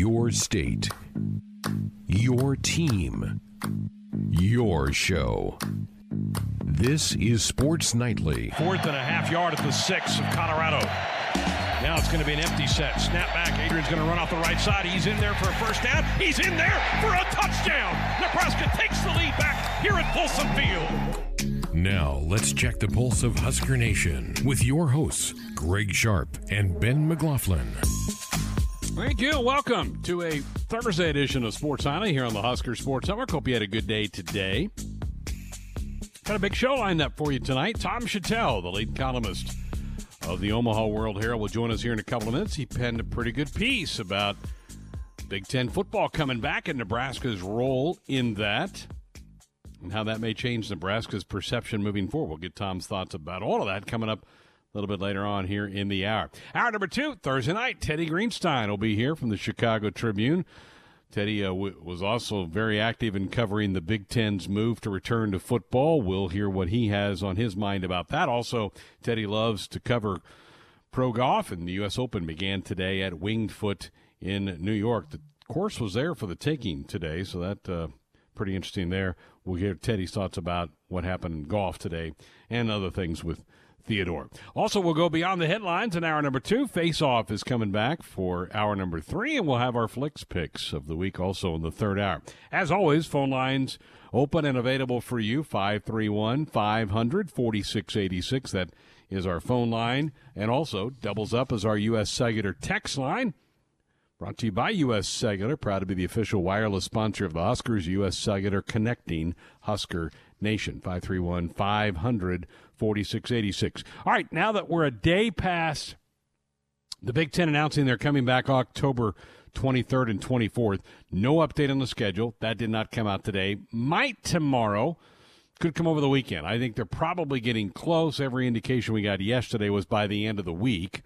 Your state, your team, your show. This is Sports Nightly. Fourth and a half yard at the six of Colorado. Now it's going to be an empty set. Snap back. Adrian's going to run off the right side. He's in there for a first down. He's in there for a touchdown. Nebraska takes the lead back here at Folsom Field. Now, let's check the pulse of Husker Nation with your hosts, Greg Sharp and Ben McLaughlin. Thank you. Welcome to a Thursday edition of Sports Nightly here on the Husker Sports Network. Hope you had a good day today. Got a big show lined up for you tonight. Tom Shatel, the lead columnist of the Omaha World Herald, will join us here in a couple of minutes. He penned a pretty good piece about Big Ten football coming back and Nebraska's role in that and how that may change Nebraska's perception moving forward. We'll get Tom's thoughts about all of that coming up a little bit later on here in the hour. Hour number two, Thursday night, Teddy Greenstein will be here from the Chicago Tribune. Teddy uh, w- was also very active in covering the Big Ten's move to return to football. We'll hear what he has on his mind about that. Also, Teddy loves to cover pro golf, and the U.S. Open began today at Winged Foot in New York. The course was there for the taking today, so that uh, pretty interesting there. We'll hear Teddy's thoughts about what happened in golf today and other things with Theodore. Also, we'll go beyond the headlines in hour number two. Face Off is coming back for hour number three, and we'll have our Flix Pix of the week also in the third hour. As always, phone lines open and available for you 531 500 4686. That is our phone line, and also doubles up as our U.S. Cellular text line. Brought to you by U.S. Cellular, proud to be the official wireless sponsor of the Huskers. U.S. Cellular connecting Husker Nation. 531 500 4686. All right, now that we're a day past the Big Ten announcing they're coming back October 23rd and 24th, no update on the schedule. That did not come out today. Might tomorrow. Could come over the weekend. I think they're probably getting close. Every indication we got yesterday was by the end of the week.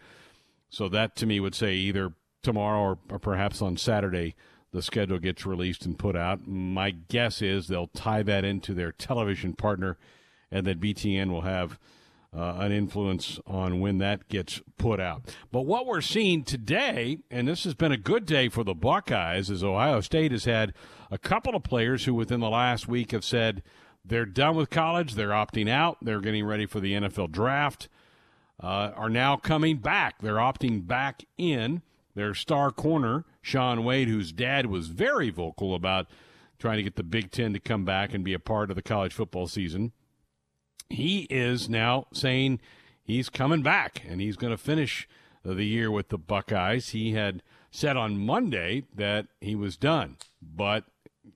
So that to me would say either tomorrow or, or perhaps on Saturday the schedule gets released and put out. My guess is they'll tie that into their television partner, and that BTN will have uh, an influence on when that gets put out. But what we're seeing today, and this has been a good day for the Buckeyes, is Ohio State has had a couple of players who within the last week have said they're done with college, they're opting out, they're getting ready for the NFL draft, uh, are now coming back. They're opting back in. Their star corner, Shaun Wade, whose dad was very vocal about trying to get the Big Ten to come back and be a part of the college football season, he is now saying he's coming back and he's going to finish the year with the Buckeyes. He had said on Monday that he was done, but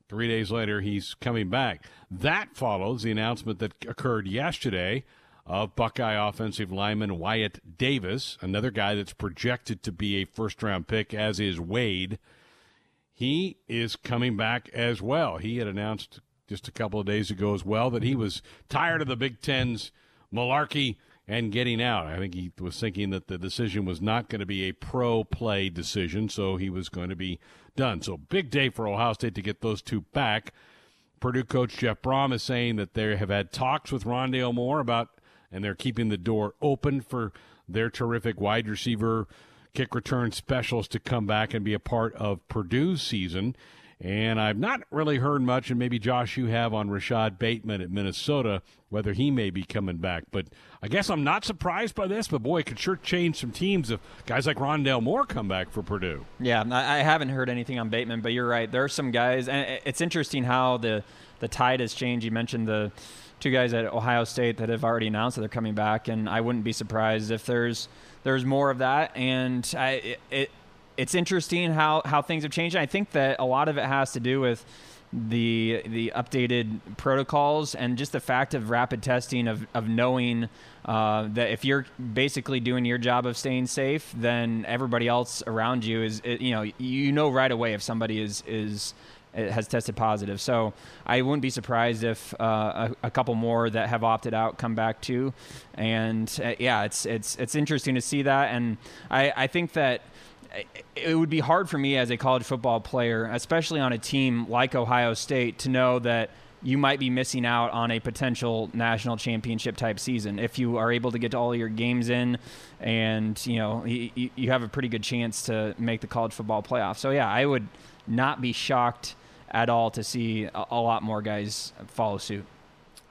three days later he's coming back. That follows the announcement that occurred yesterday of Buckeye offensive lineman Wyatt Davis, another guy that's projected to be a first round pick, as is Wade. He is coming back as well. He had announced just a couple of days ago as well that he was tired of the Big Ten's malarkey and getting out. I think he was thinking that the decision was not going to be a pro play decision, so he was going to be done. So big day for Ohio State to get those two back. Purdue coach Jeff Brohm is saying that they have had talks with Rondale Moore about, and they're keeping the door open for their terrific wide receiver kick return specialist to come back and be a part of Purdue's season. And I've not really heard much, and maybe Josh, you have on Rashod Bateman at Minnesota, whether he may be coming back. But I guess I'm not surprised by this, but boy, it could sure change some teams if guys like Rondale Moore come back for Purdue. Yeah, I haven't heard anything on Bateman, but you're right. There are some guys, and it's interesting how the, the tide has changed. You mentioned the two guys at Ohio State that have already announced that they're coming back, and I wouldn't be surprised if there's there's more of that. And I, it, it's interesting how, how things have changed. I think that a lot of it has to do with the the updated protocols and just the fact of rapid testing of, of knowing uh, that if you're basically doing your job of staying safe, then everybody else around you is you know you know right away if somebody is is has tested positive. So I wouldn't be surprised if uh, a, a, couple more that have opted out come back too. And uh, yeah, it's it's it's interesting to see that, and I I think that it would be hard for me as a college football player, especially on a team like Ohio State, to know that you might be missing out on a potential national championship type season. If you are able to get all your games in and you know you, have a pretty good chance to make the college football playoff. So yeah i would not be shocked at all to see a, a lot more guys follow suit.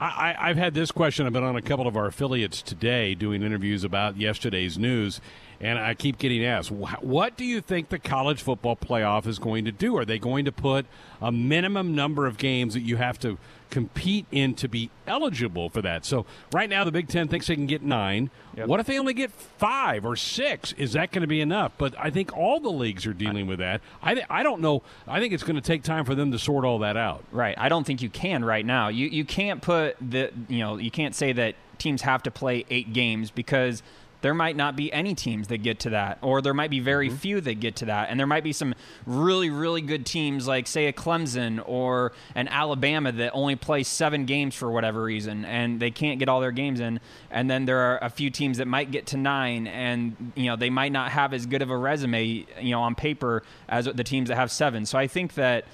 I, I've had this question. I've been on a couple of our affiliates today doing interviews about yesterday's news, and I keep getting asked, what do you think the college football playoff is going to do? Are they going to put a minimum number of games that you have to compete in to be eligible for that? So right now, the Big Ten thinks they can get nine. Yep. What if they only get five or six? Is that going to be enough? But I think all the leagues are dealing with that. I, th- I don't know. I think it's going to take time for them to sort all that out. Right. I don't think you can right now. You you can't put the you know you can't say that teams have to play eight games because there might not be any teams that get to that, or there might be very mm-hmm. few that get to that. And there might be some really, really good teams like, say, a Clemson or an Alabama that only play seven games for whatever reason, and they can't get all their games in. And then there are a few teams that might get to nine, and you know they might not have as good of a resume, you know, on paper as the teams that have seven. So I think that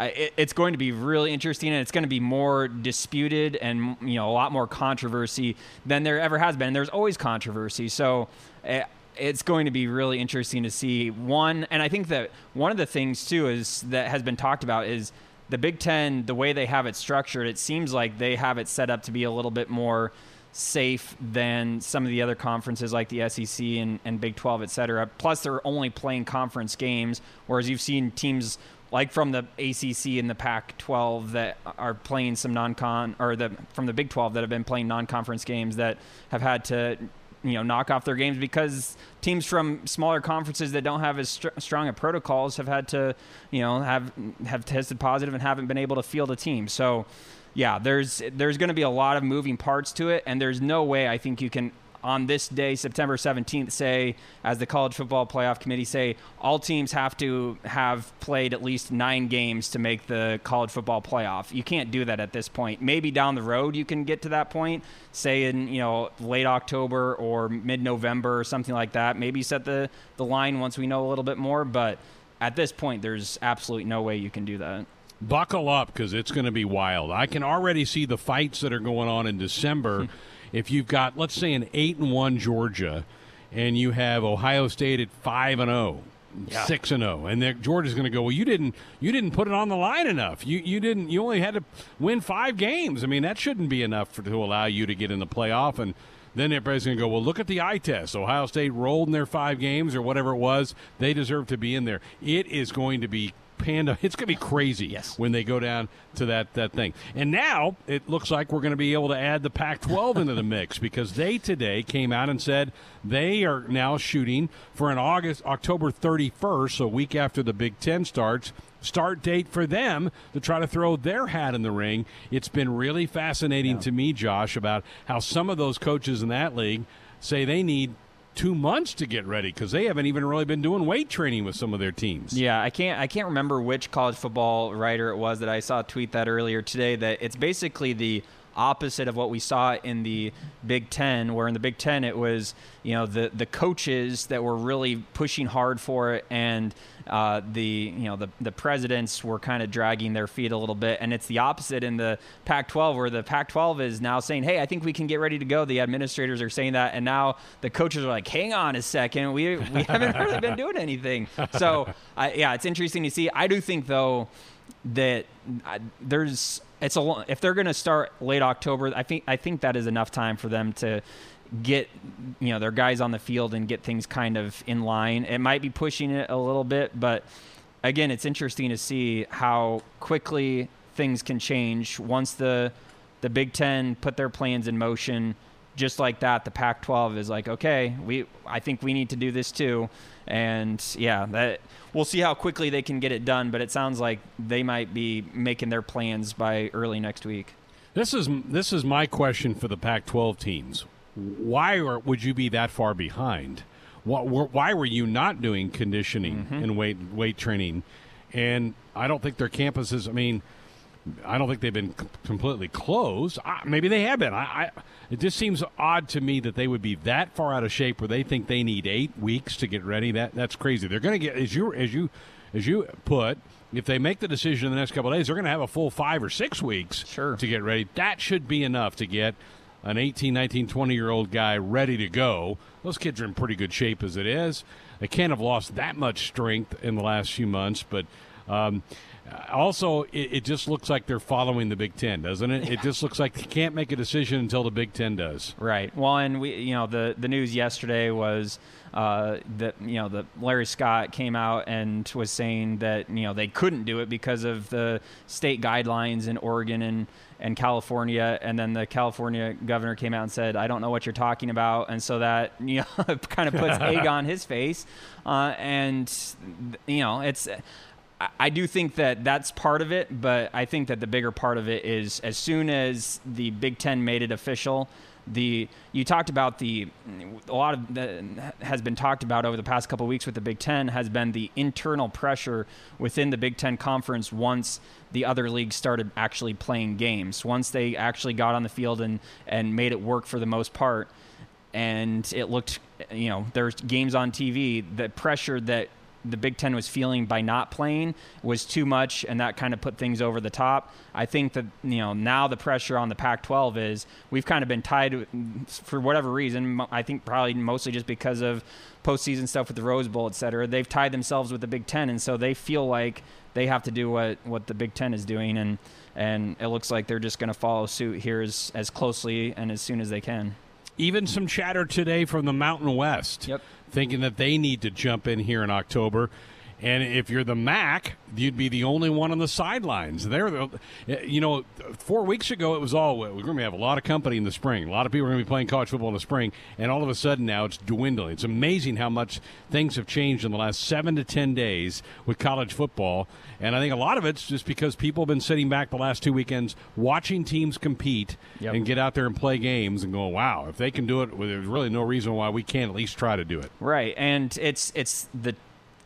it, it's going to be really interesting and it's going to be more disputed and you know a lot more controversy than there ever has been. There's always controversy, so. It, eh, it's going to be really interesting to see one and i think that one of the things too is that has been talked about is the big ten the way they have it structured it seems like they have it set up to be a little bit more safe than some of the other conferences like the sec and, and big 12 et cetera plus they're only playing conference games whereas you've seen teams like from the ACC and the Pac-12 that are playing some non-con, or the from the Big 12 that have been playing non-conference games that have had to, you know, knock off their games because teams from smaller conferences that don't have as str- strong of protocols have had to, you know, have have tested positive and haven't been able to field a team. So, yeah, there's there's going to be a lot of moving parts to it, and there's no way I think you can on this day, September 17th, say, as the College Football Playoff Committee say, all teams have to have played at least nine games to make the College Football Playoff. You can't do that at this point. Maybe down the road you can get to that point, say in you know late October or mid-November or something like that. Maybe set the the line once we know a little bit more, but at this point, there's absolutely no way you can do that buckle up because it's going to be wild. I can already see the fights that are going on in December. Hmm. If you've got let's say an eight and one Georgia, and you have Ohio State at five and zero. Yeah. Six and zero, and Georgia's going to go. Well, you didn't, you didn't put it on the line enough. You, you didn't. You only had to win five games. I mean, that shouldn't be enough for, to allow you to get in the playoff. And then everybody's going to go, well, look at the eye test. Ohio State rolled in their five games or whatever it was. They deserve to be in there. It is going to be panda. It's going to be crazy yes. when they go down to that, that thing. And now it looks like we're going to be able to add the Pac 12 into the mix because they today came out and said they are now shooting for an August, October 31st, so a week after the Big Ten starts. Start date for them to try to throw their hat in the ring. It's been really fascinating yeah. to me, Josh, about how some of those coaches in that league say they need two months to get ready because they haven't even really been doing weight training with some of their teams. Yeah, I can't I can't remember which college football writer it was that I saw tweet that earlier today. That it's basically the opposite of what we saw in the Big Ten, where in the Big Ten it was you know the the coaches that were really pushing hard for it, and uh, the you know the the presidents were kind of dragging their feet a little bit, and it's the opposite in the Pac-12, where the Pac-12 is now saying, "Hey, I think we can get ready to go." The administrators are saying that, and now the coaches are like, "Hang on a second, we we haven't really been doing anything." So uh, yeah, it's interesting to see. I do think though that uh, there's it's a if they're going to start late October, I think I think that is enough time for them to get you know their guys on the field and get things kind of in line. It might be pushing it a little bit, but again, it's interesting to see how quickly things can change once the the Big Ten put their plans in motion. Just like that, the Pac-12 is like, okay, we I think we need to do this too, and yeah, that we'll see how quickly they can get it done. But it sounds like they might be making their plans by early next week. This is this is my question for the Pac-12 teams why are, would you be that far behind? Why were you not doing conditioning mm-hmm. and weight weight training? And I don't think their campuses. I mean, I don't think they've been completely closed. maybe they have been. I, I, it just seems odd to me that they would be that far out of shape where they think they need eight weeks to get ready. That that's crazy. They're going to get as you as you as you put, if they make the decision in the next couple of days, they're going to have a full five or six weeks sure. to get ready. That should be enough to get an 18, 19, 20 year old guy ready to go. Those kids are in pretty good shape as it is. They can't have lost that much strength in the last few months, but um, also, it, it, just looks like they're following the Big Ten, doesn't it? Yeah. It just looks like they can't make a decision until the Big Ten does. Right. Well, and we, you know, the the news yesterday was uh, that you know the Larry Scott came out and was saying that you know they couldn't do it because of the state guidelines in Oregon and and California, and then the California governor came out and said, "I don't know what you're talking about," and so that you know kind of puts egg on his face, uh, and you know it's. I do think that that's part of it, but I think that the bigger part of it is as soon as the Big Ten made it official, the you talked about the a lot of that has been talked about over the past couple weeks with the Big Ten has been the internal pressure within the Big Ten conference once the other leagues started actually playing games. Once they actually got on the field and and made it work for the most part, and it looked you know there's games on TV. The pressure that the Big Ten was feeling by not playing was too much, and that kind of put things over the top. I think that you know now the pressure on the Pac-12 is we've kind of been tied for whatever reason. I think probably mostly just because of postseason stuff with the Rose Bowl, et cetera. They've tied themselves with the Big Ten, and so they feel like they have to do what what the Big Ten is doing, and and it looks like they're just going to follow suit here as as closely and as soon as they can. Even some chatter today from the Mountain West. Yep thinking that they need to jump in here in October. And if you're the MAC, you'd be the only one on the sidelines. There, you know, four weeks ago it was all we're going to have a lot of company in the spring. A lot of people are going to be playing college football in the spring, and all of a sudden now it's dwindling. It's amazing how much things have changed in the last seven to ten days with college football. And I think a lot of it's just because people have been sitting back the last two weekends watching teams compete yep. and get out there and play games and go, wow, if they can do it, there's really no reason why we can't at least try to do it. Right, and it's it's the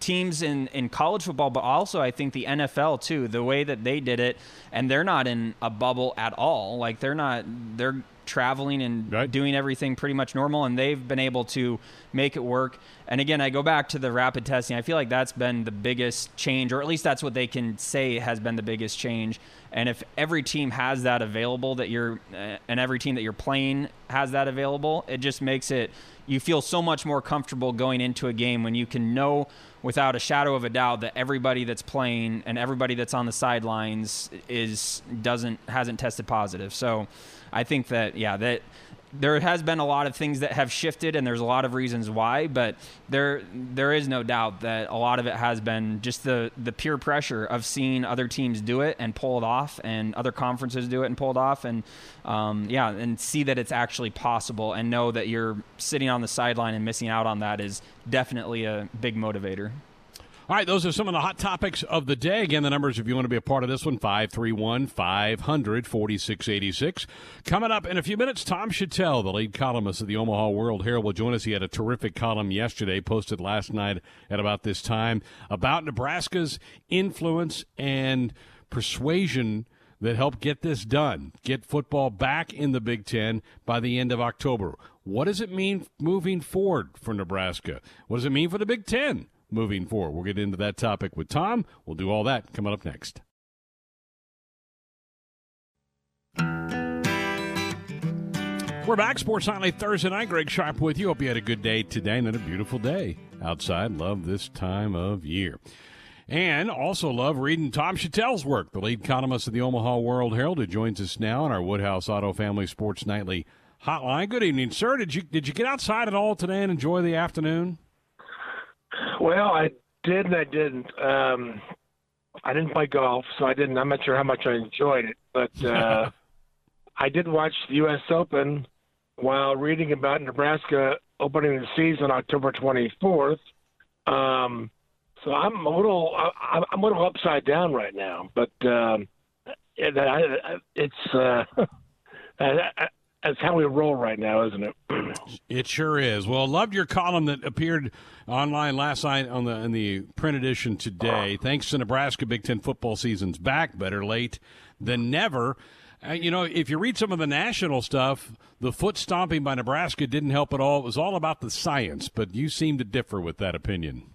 teams in, in college football, but also I think the NFL too, the way that they did it, and they're not in a bubble at all. Like they're not, they're traveling and right. doing everything pretty much normal, and they've been able to make it work. And again, I go back to the rapid testing. I feel like that's been the biggest change, or at least that's what they can say has been the biggest change. And if every team has that available, that you're, uh, and every team that you're playing has that available, it just makes it, you feel so much more comfortable going into a game when you can know without a shadow of a doubt that everybody that's playing and everybody that's on the sidelines is doesn't hasn't tested positive. So I think that yeah that there has been a lot of things that have shifted and there's a lot of reasons why but there there is no doubt that a lot of it has been just the the pure pressure of seeing other teams do it and pull it off and other conferences do it and pull it off and um, yeah and see that it's actually possible and know that you're sitting on the sideline and missing out on that is definitely a big motivator all right, those are some of the hot topics of the day. Again, the numbers, if you want to be a part of this one, 531 500 4686. Coming up in a few minutes, Tom Shatel, the lead columnist of the Omaha World Herald, will join us. He had a terrific column yesterday, posted last night at about this time, about Nebraska's influence and persuasion that helped get this done, get football back in the Big Ten by the end of October. What does it mean moving forward for Nebraska? What does it mean for the Big Ten? Moving forward. We'll get into that topic with Tom. We'll do all that coming up next. We're back, Sports Nightly Thursday night. Greg Sharp with you. Hope you had a good day today and a beautiful day outside. Love this time of year. And also love reading Tom Shatel's work, the lead columnist of the Omaha World Herald, who joins us now on our Woodhouse Auto Family Sports Nightly hotline. Good evening, sir. Did you did you get outside at all today and enjoy the afternoon? Well, I did and I didn't. Um, I didn't play golf, so I didn't. I'm not sure how much I enjoyed it, but uh, I did watch the U.S. Open while reading about Nebraska opening the season October 24th. Um, so I'm a little, I, I'm a little upside down right now, but um, it, it's uh, that's how we roll right now, isn't it? it sure is. Well, loved your column that appeared online last night on the in the print edition today. Thanks to Nebraska, Big Ten football season's back. Better late than never. Uh, you know, if you read some of the national stuff, the foot stomping by Nebraska didn't help at all. It was all about the science, but you seem to differ with that opinion.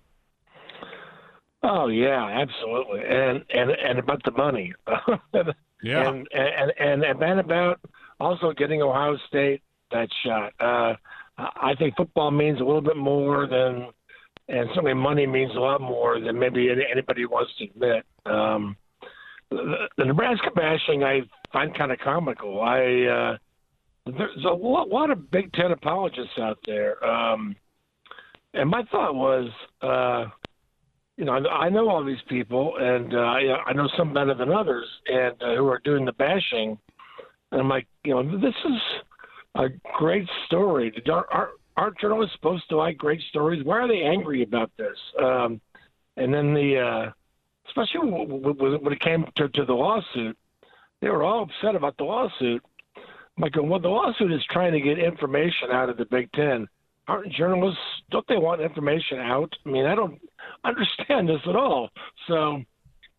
Oh yeah, absolutely, and and and about the money. yeah, and and and and about also getting Ohio State that shot. Uh, I think football means a little bit more than, and certainly money means a lot more than maybe anybody wants to admit. Um, the, the Nebraska bashing I find kind of comical. I uh, there's a lot, lot of Big Ten apologists out there, um, and my thought was, uh, you know, I know all these people, and uh, I know some better than others, and uh, who are doing the bashing. And I'm like, you know, this is a great story. Aren't, aren't journalists supposed to like great stories? Why are they angry about this? Um, and then the, uh, especially when it came to, to the lawsuit, they were all upset about the lawsuit. I'm like, well, the lawsuit is trying to get information out of the Big Ten. Aren't journalists? Don't they want information out? I mean, I don't understand this at all. So,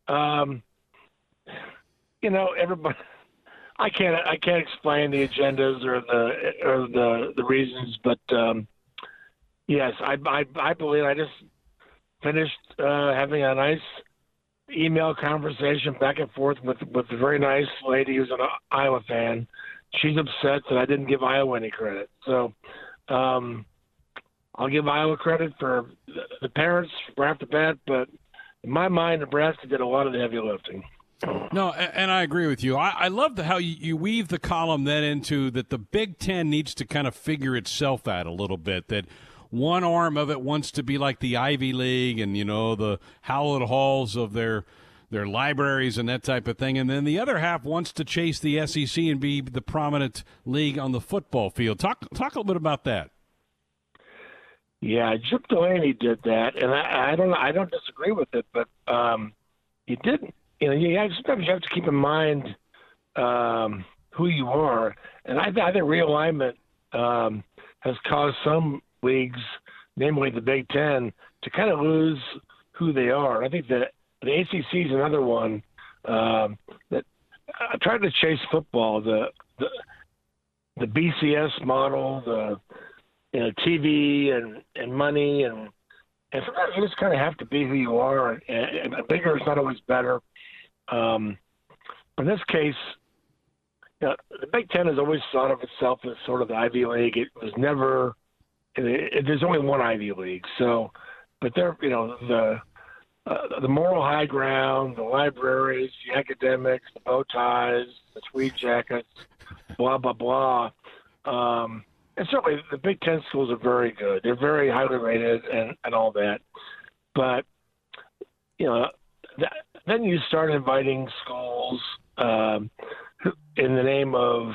um, you know, everybody I can't I can't explain the agendas or the or the the reasons, but um, yes, I, I I believe I just finished uh, having a nice email conversation back and forth with with a very nice lady who's an Iowa fan. She's upset that I didn't give Iowa any credit, so um, I'll give Iowa credit for the parents right off the bat, but in my mind, Nebraska did a lot of the heavy lifting. No, and I agree with you. I, love the, how you, you weave the column then into that the Big Ten needs to kind of figure itself out a little bit. That one arm of it wants to be like the Ivy League and you know the hallowed halls of their their libraries and that type of thing, and then the other half wants to chase the SEC and be the prominent league on the football field. Talk talk a little bit about that. Yeah, Chip Delany did that, and I, I don't I don't disagree with it, but um, he didn't you know, you have, sometimes you have to keep in mind um, who you are, and I, I think realignment um, has caused some leagues, namely the Big Ten, to kind of lose who they are. I think that the ACC is another one um, that I tried to chase football. The the the BCS model, the you know TV and and money and and sometimes you just kind of have to be who you are, and, and bigger is not always better. Um, in this case, you know, the Big Ten has always thought of itself as sort of the Ivy League. It was never. It, it, there's only one Ivy League, so but they're you know the uh, the moral high ground, the libraries, the academics, the bow ties, the tweed jackets, blah blah blah. Um, and certainly the Big Ten schools are very good. They're very highly rated and, and all that. But you know, that, then you start inviting schools um, in the name of,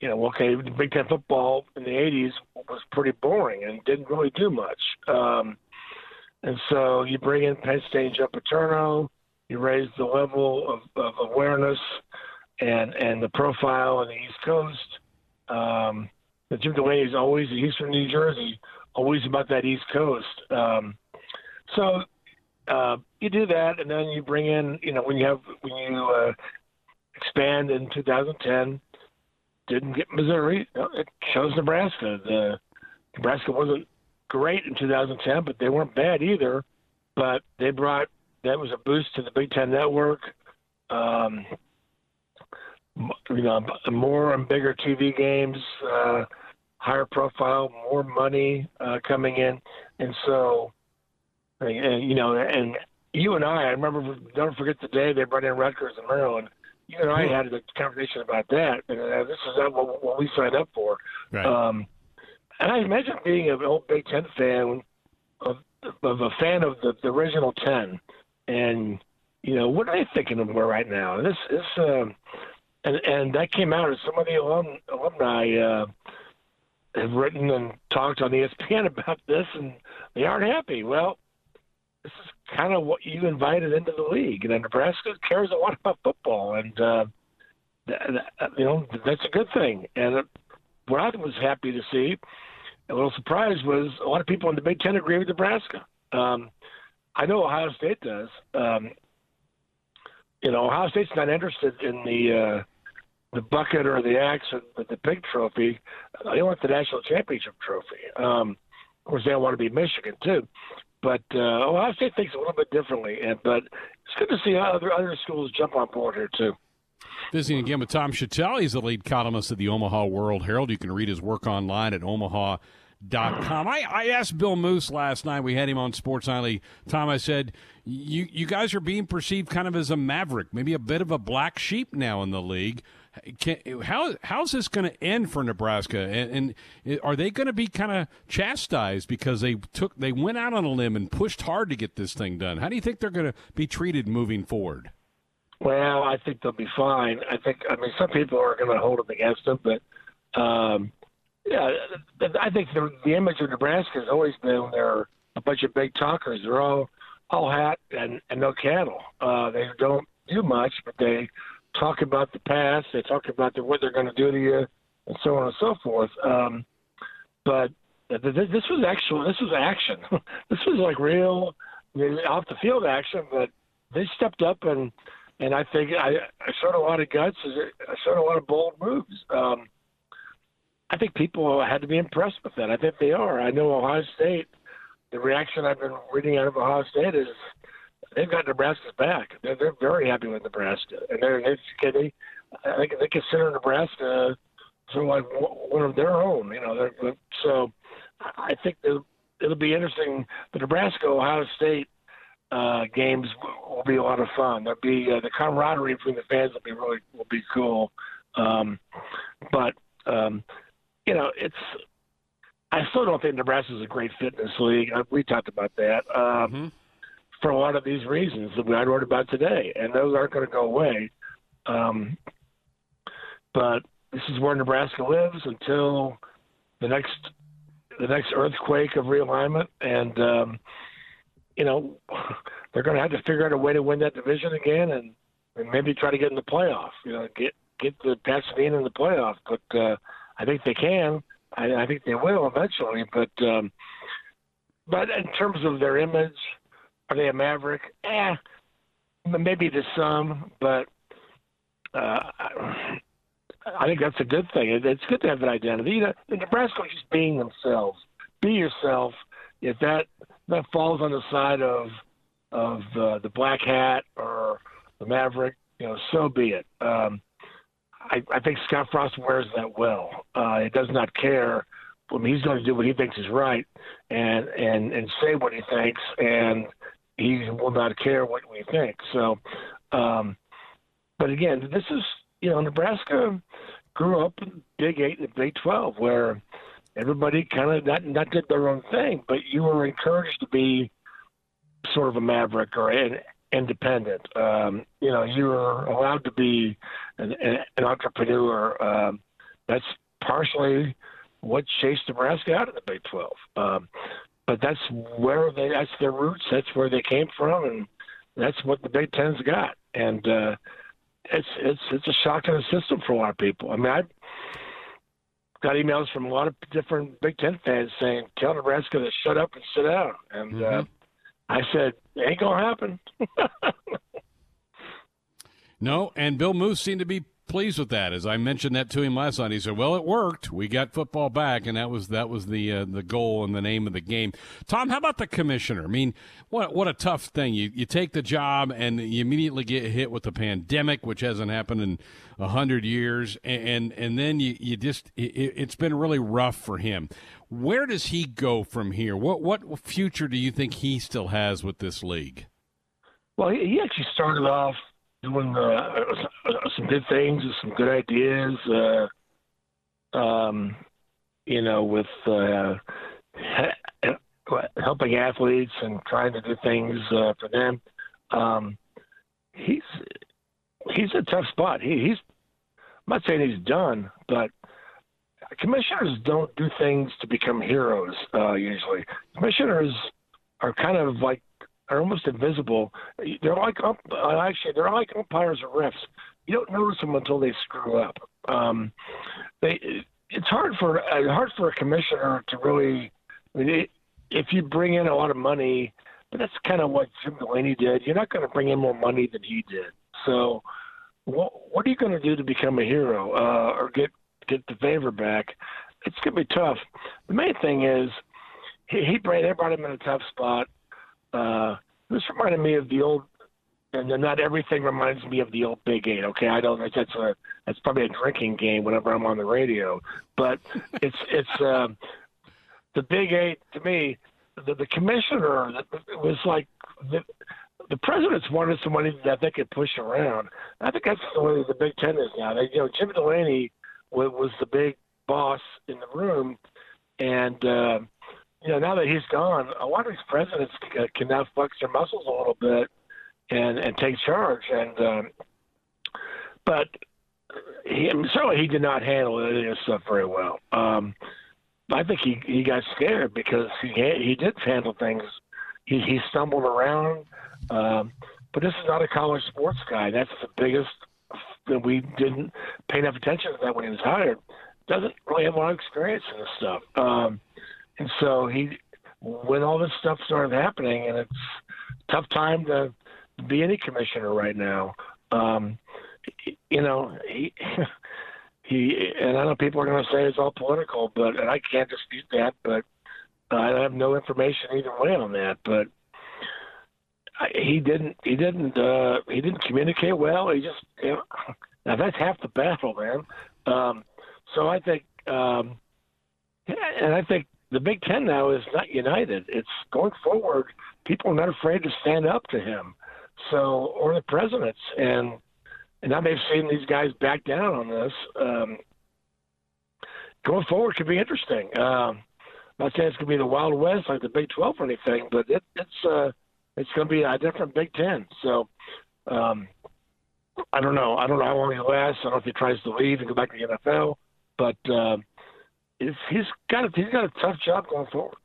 you know, okay, Big Ten football in the '80s was pretty boring and didn't really do much. Um, and so you bring in Penn State and Joe Paterno, you raise the level of, of awareness and and the profile on the East Coast. Um, Jim Delany is always he's from New Jersey, always about that East Coast. Um, so uh, you do that, and then you bring in, you know, when you have when you uh, expand in 2010, didn't get Missouri, it chose Nebraska. The Nebraska wasn't great in 2010, but they weren't bad either. But they brought that was a boost to the Big Ten network. Um, you know, more and bigger TV games, uh, higher profile, more money uh, coming in, and so and, you know, and you and I, I remember, don't forget the day they brought in Rutgers in Maryland. You and I had a conversation about that. And uh, this is what, what we signed up for. Right. Um, and I imagine being an old Big Ten fan of, of a fan of the, the original ten, and you know what are they thinking of right now? This is, um, and and that came out as some of the alum, alumni uh, have written and talked on ESPN about this, and they aren't happy. Well, this is kind of what you invited into the league. And then Nebraska cares a lot about football, and uh, that, that, you know that's a good thing. And uh, what I was happy to see, a little surprised, was a lot of people in the Big Ten agree with Nebraska. Um, I know Ohio State does. Um, you know, Ohio State's not interested in the uh, the bucket or the axe or the, big trophy. They want the national championship trophy. Um, of course, they want to be Michigan too. But uh, Ohio State thinks a little bit differently, and but it's good to see other other schools jump on board here too. Visiting again with Tom Shatel. He's the lead columnist of the Omaha World Herald. You can read his work online at omaha.com. I, I asked Bill Moos last night. We had him on Sports Nightly. Tom, I said, you, you guys are being perceived kind of as a maverick, maybe a bit of a black sheep now in the league. Can, how how's this going to end for Nebraska? And, and are they going to be kind of chastised because they took they went out on a limb and pushed hard to get this thing done? How do you think they're going to be treated moving forward? Well, I think they'll be fine. I think. I mean, some people are going to hold them against them, but um, yeah, I think the, the image of Nebraska has always been they're a bunch of big talkers. They're all all hat and, and no cattle. Uh, they don't do much, but they talk about the past. They talk about the, what they're going to do to you, and so on and so forth. Um, but this was actual. This was action. this was like real off the field action. But they stepped up and and I think I, I showed a lot of guts. I showed a lot of bold moves. Um, I think people had to be impressed with that. I think they are. I know Ohio State. The reaction I've been reading out of Ohio State is they've got Nebraska's back. They're, they're very happy with Nebraska, and they're they, they think they consider Nebraska sort of like one of their own. You know, they're, so I think it'll, it'll be interesting. The Nebraska Ohio State uh, games will be a lot of fun. There'll be uh, the camaraderie between the fans will be really will be cool. Um, but um, you know, it's I still don't think Nebraska is a great fitness league. We talked about that um, mm-hmm. For a lot of these reasons that I wrote about today, and those aren't going to go away. Um, but this is where Nebraska lives until the next the next earthquake of realignment, and um, you know, they're going to have to figure out a way to win that division again, and, and maybe try to get in the playoff. You know, get get the Pasadena in the playoff. But uh, I think they can. I, I think they will eventually. But um, but in terms of their image, are they a maverick? Eh, maybe to some, but uh, I think that's a good thing. It's good to have an identity. You know, Nebraska is just being themselves. Be yourself. If that that falls on the side of of uh, the black hat or the Maverick, you know, so be it. Um, I, I think Scott Frost wears that well. Uh, he does not care. I mean, he's going to do what he thinks is right and and and say what he thinks, and he will not care what we think. So, um, but again, this is you know Nebraska grew up in Big Eight and Big Twelve, where everybody kind of not not did their own thing, but you were encouraged to be sort of a maverick or an independent. Um, you know, you were allowed to be an, an entrepreneur. Um, that's partially what chased Nebraska out of the Big 12. Um, but that's where they that's their roots. That's where they came from, and that's what the Big Ten's got. And uh, it's it's it's a shock to the system for a lot of people. I mean, I got emails from a lot of different Big Ten fans saying, "Tell Nebraska to shut up and sit down." And uh, mm-hmm. uh, I said, "Ain't gonna happen." no, and Bill Moos seemed to be pleased with that. As I mentioned that to him last night, he said, "Well, it worked. We got football back, and that was that was the uh, the goal and the name of the game." Tom, how about the commissioner? I mean, what what a tough thing. You you take the job and you immediately get hit with the pandemic, which hasn't happened in a hundred years, and, and and then you you just it, it's been really rough for him. Where does he go from here? What what future do you think he still has with this league? Well, he actually started off doing uh, some good things, some good ideas. Uh, um, you know, with uh, helping athletes and trying to do things uh, for them. Um, he's he's a tough spot. He, he's I'm not saying he's done, but commissioners don't do things to become heroes. Uh, usually, commissioners are kind of like are almost invisible. They're like actually they're like umpires or refs. You don't notice them until they screw up. Um, they it's hard for uh, hard for a commissioner to really. I mean, it, if you bring in a lot of money, but that's kind of what Jim Delany did. You're not going to bring in more money than he did. So, what what are you going to do to become a hero uh, or get get the favor back? It's going to be tough. The main thing is he, he brought, they brought him in a tough spot Uh, this reminded me of the old, and then not everything reminds me of the old Big Eight. Okay, I don't. That's a that's probably a drinking game whenever I'm on the radio, but it's it's uh, the Big Eight to me. The, the commissioner was like the, the presidents wanted somebody that they could push around. I think that's the way the Big Ten is now. They, you know, Jim Delany was, was the big boss in the room, and uh, you know now that he's gone, a lot of these presidents can now flex their muscles a little bit and and take charge. And um, but he certainly he did not handle any of this stuff very well. Um, I think he he got scared because he he did handle things. He he stumbled around, um, but this is not a college sports guy. That's the biggest that we didn't pay enough attention to that when he was hired. Doesn't really have a lot of experience in this stuff, um, and so he when all this stuff started happening, and it's tough time to be any commissioner right now. Um, you know, he he and I know people are going to say it's all political, but and I can't dispute that, but I have no information either way on that. But he didn't he didn't uh, he didn't communicate well. He just you know, now that's half the battle, man. Um, so I think, um, and I think the Big Ten now is not united. It's going forward. People are not afraid to stand up to him. So or the presidents and and now they've seen these guys back down on this. Um, going forward could be interesting. Um, not saying it's going to be the Wild West like the Big 12 or anything, but it, it's uh, it's going to be a different Big Ten. So um, I don't know. I don't know how long he'll last. I don't know if he tries to leave and go back to the NFL, but uh, he's got a, he's got a tough job going forward.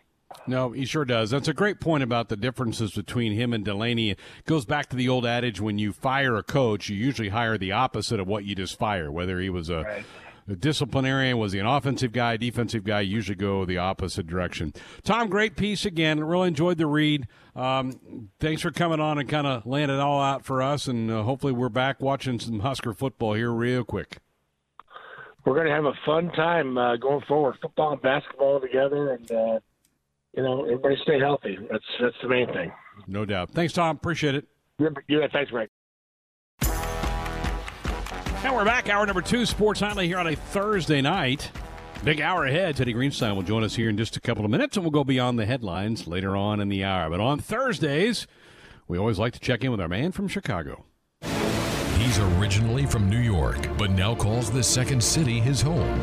No, he sure does. That's a great point about the differences between him and Delany. It goes back to the old adage when you fire a coach, you usually hire the opposite of what you just fire. Whether he was a, right. a disciplinarian, was he an offensive guy, defensive guy, usually go the opposite direction. Tom, great piece again. Really enjoyed the read. Um, thanks for coming on and kind of laying it all out for us. And uh, hopefully we're back watching some Husker football here real quick. We're going to have a fun time uh, going forward, football and basketball together, and uh, you know, everybody stay healthy. That's that's the main thing. No doubt. Thanks, Tom. Appreciate it. Yeah, thanks, Greg. And we're back, hour number two, Sports Nightly here on a Thursday night. Big hour ahead. Teddy Greenstein will join us here in just a couple of minutes, and we'll go beyond the headlines later on in the hour. But on Thursdays, we always like to check in with our man from Chicago. He's originally from New York, but now calls the second city his home.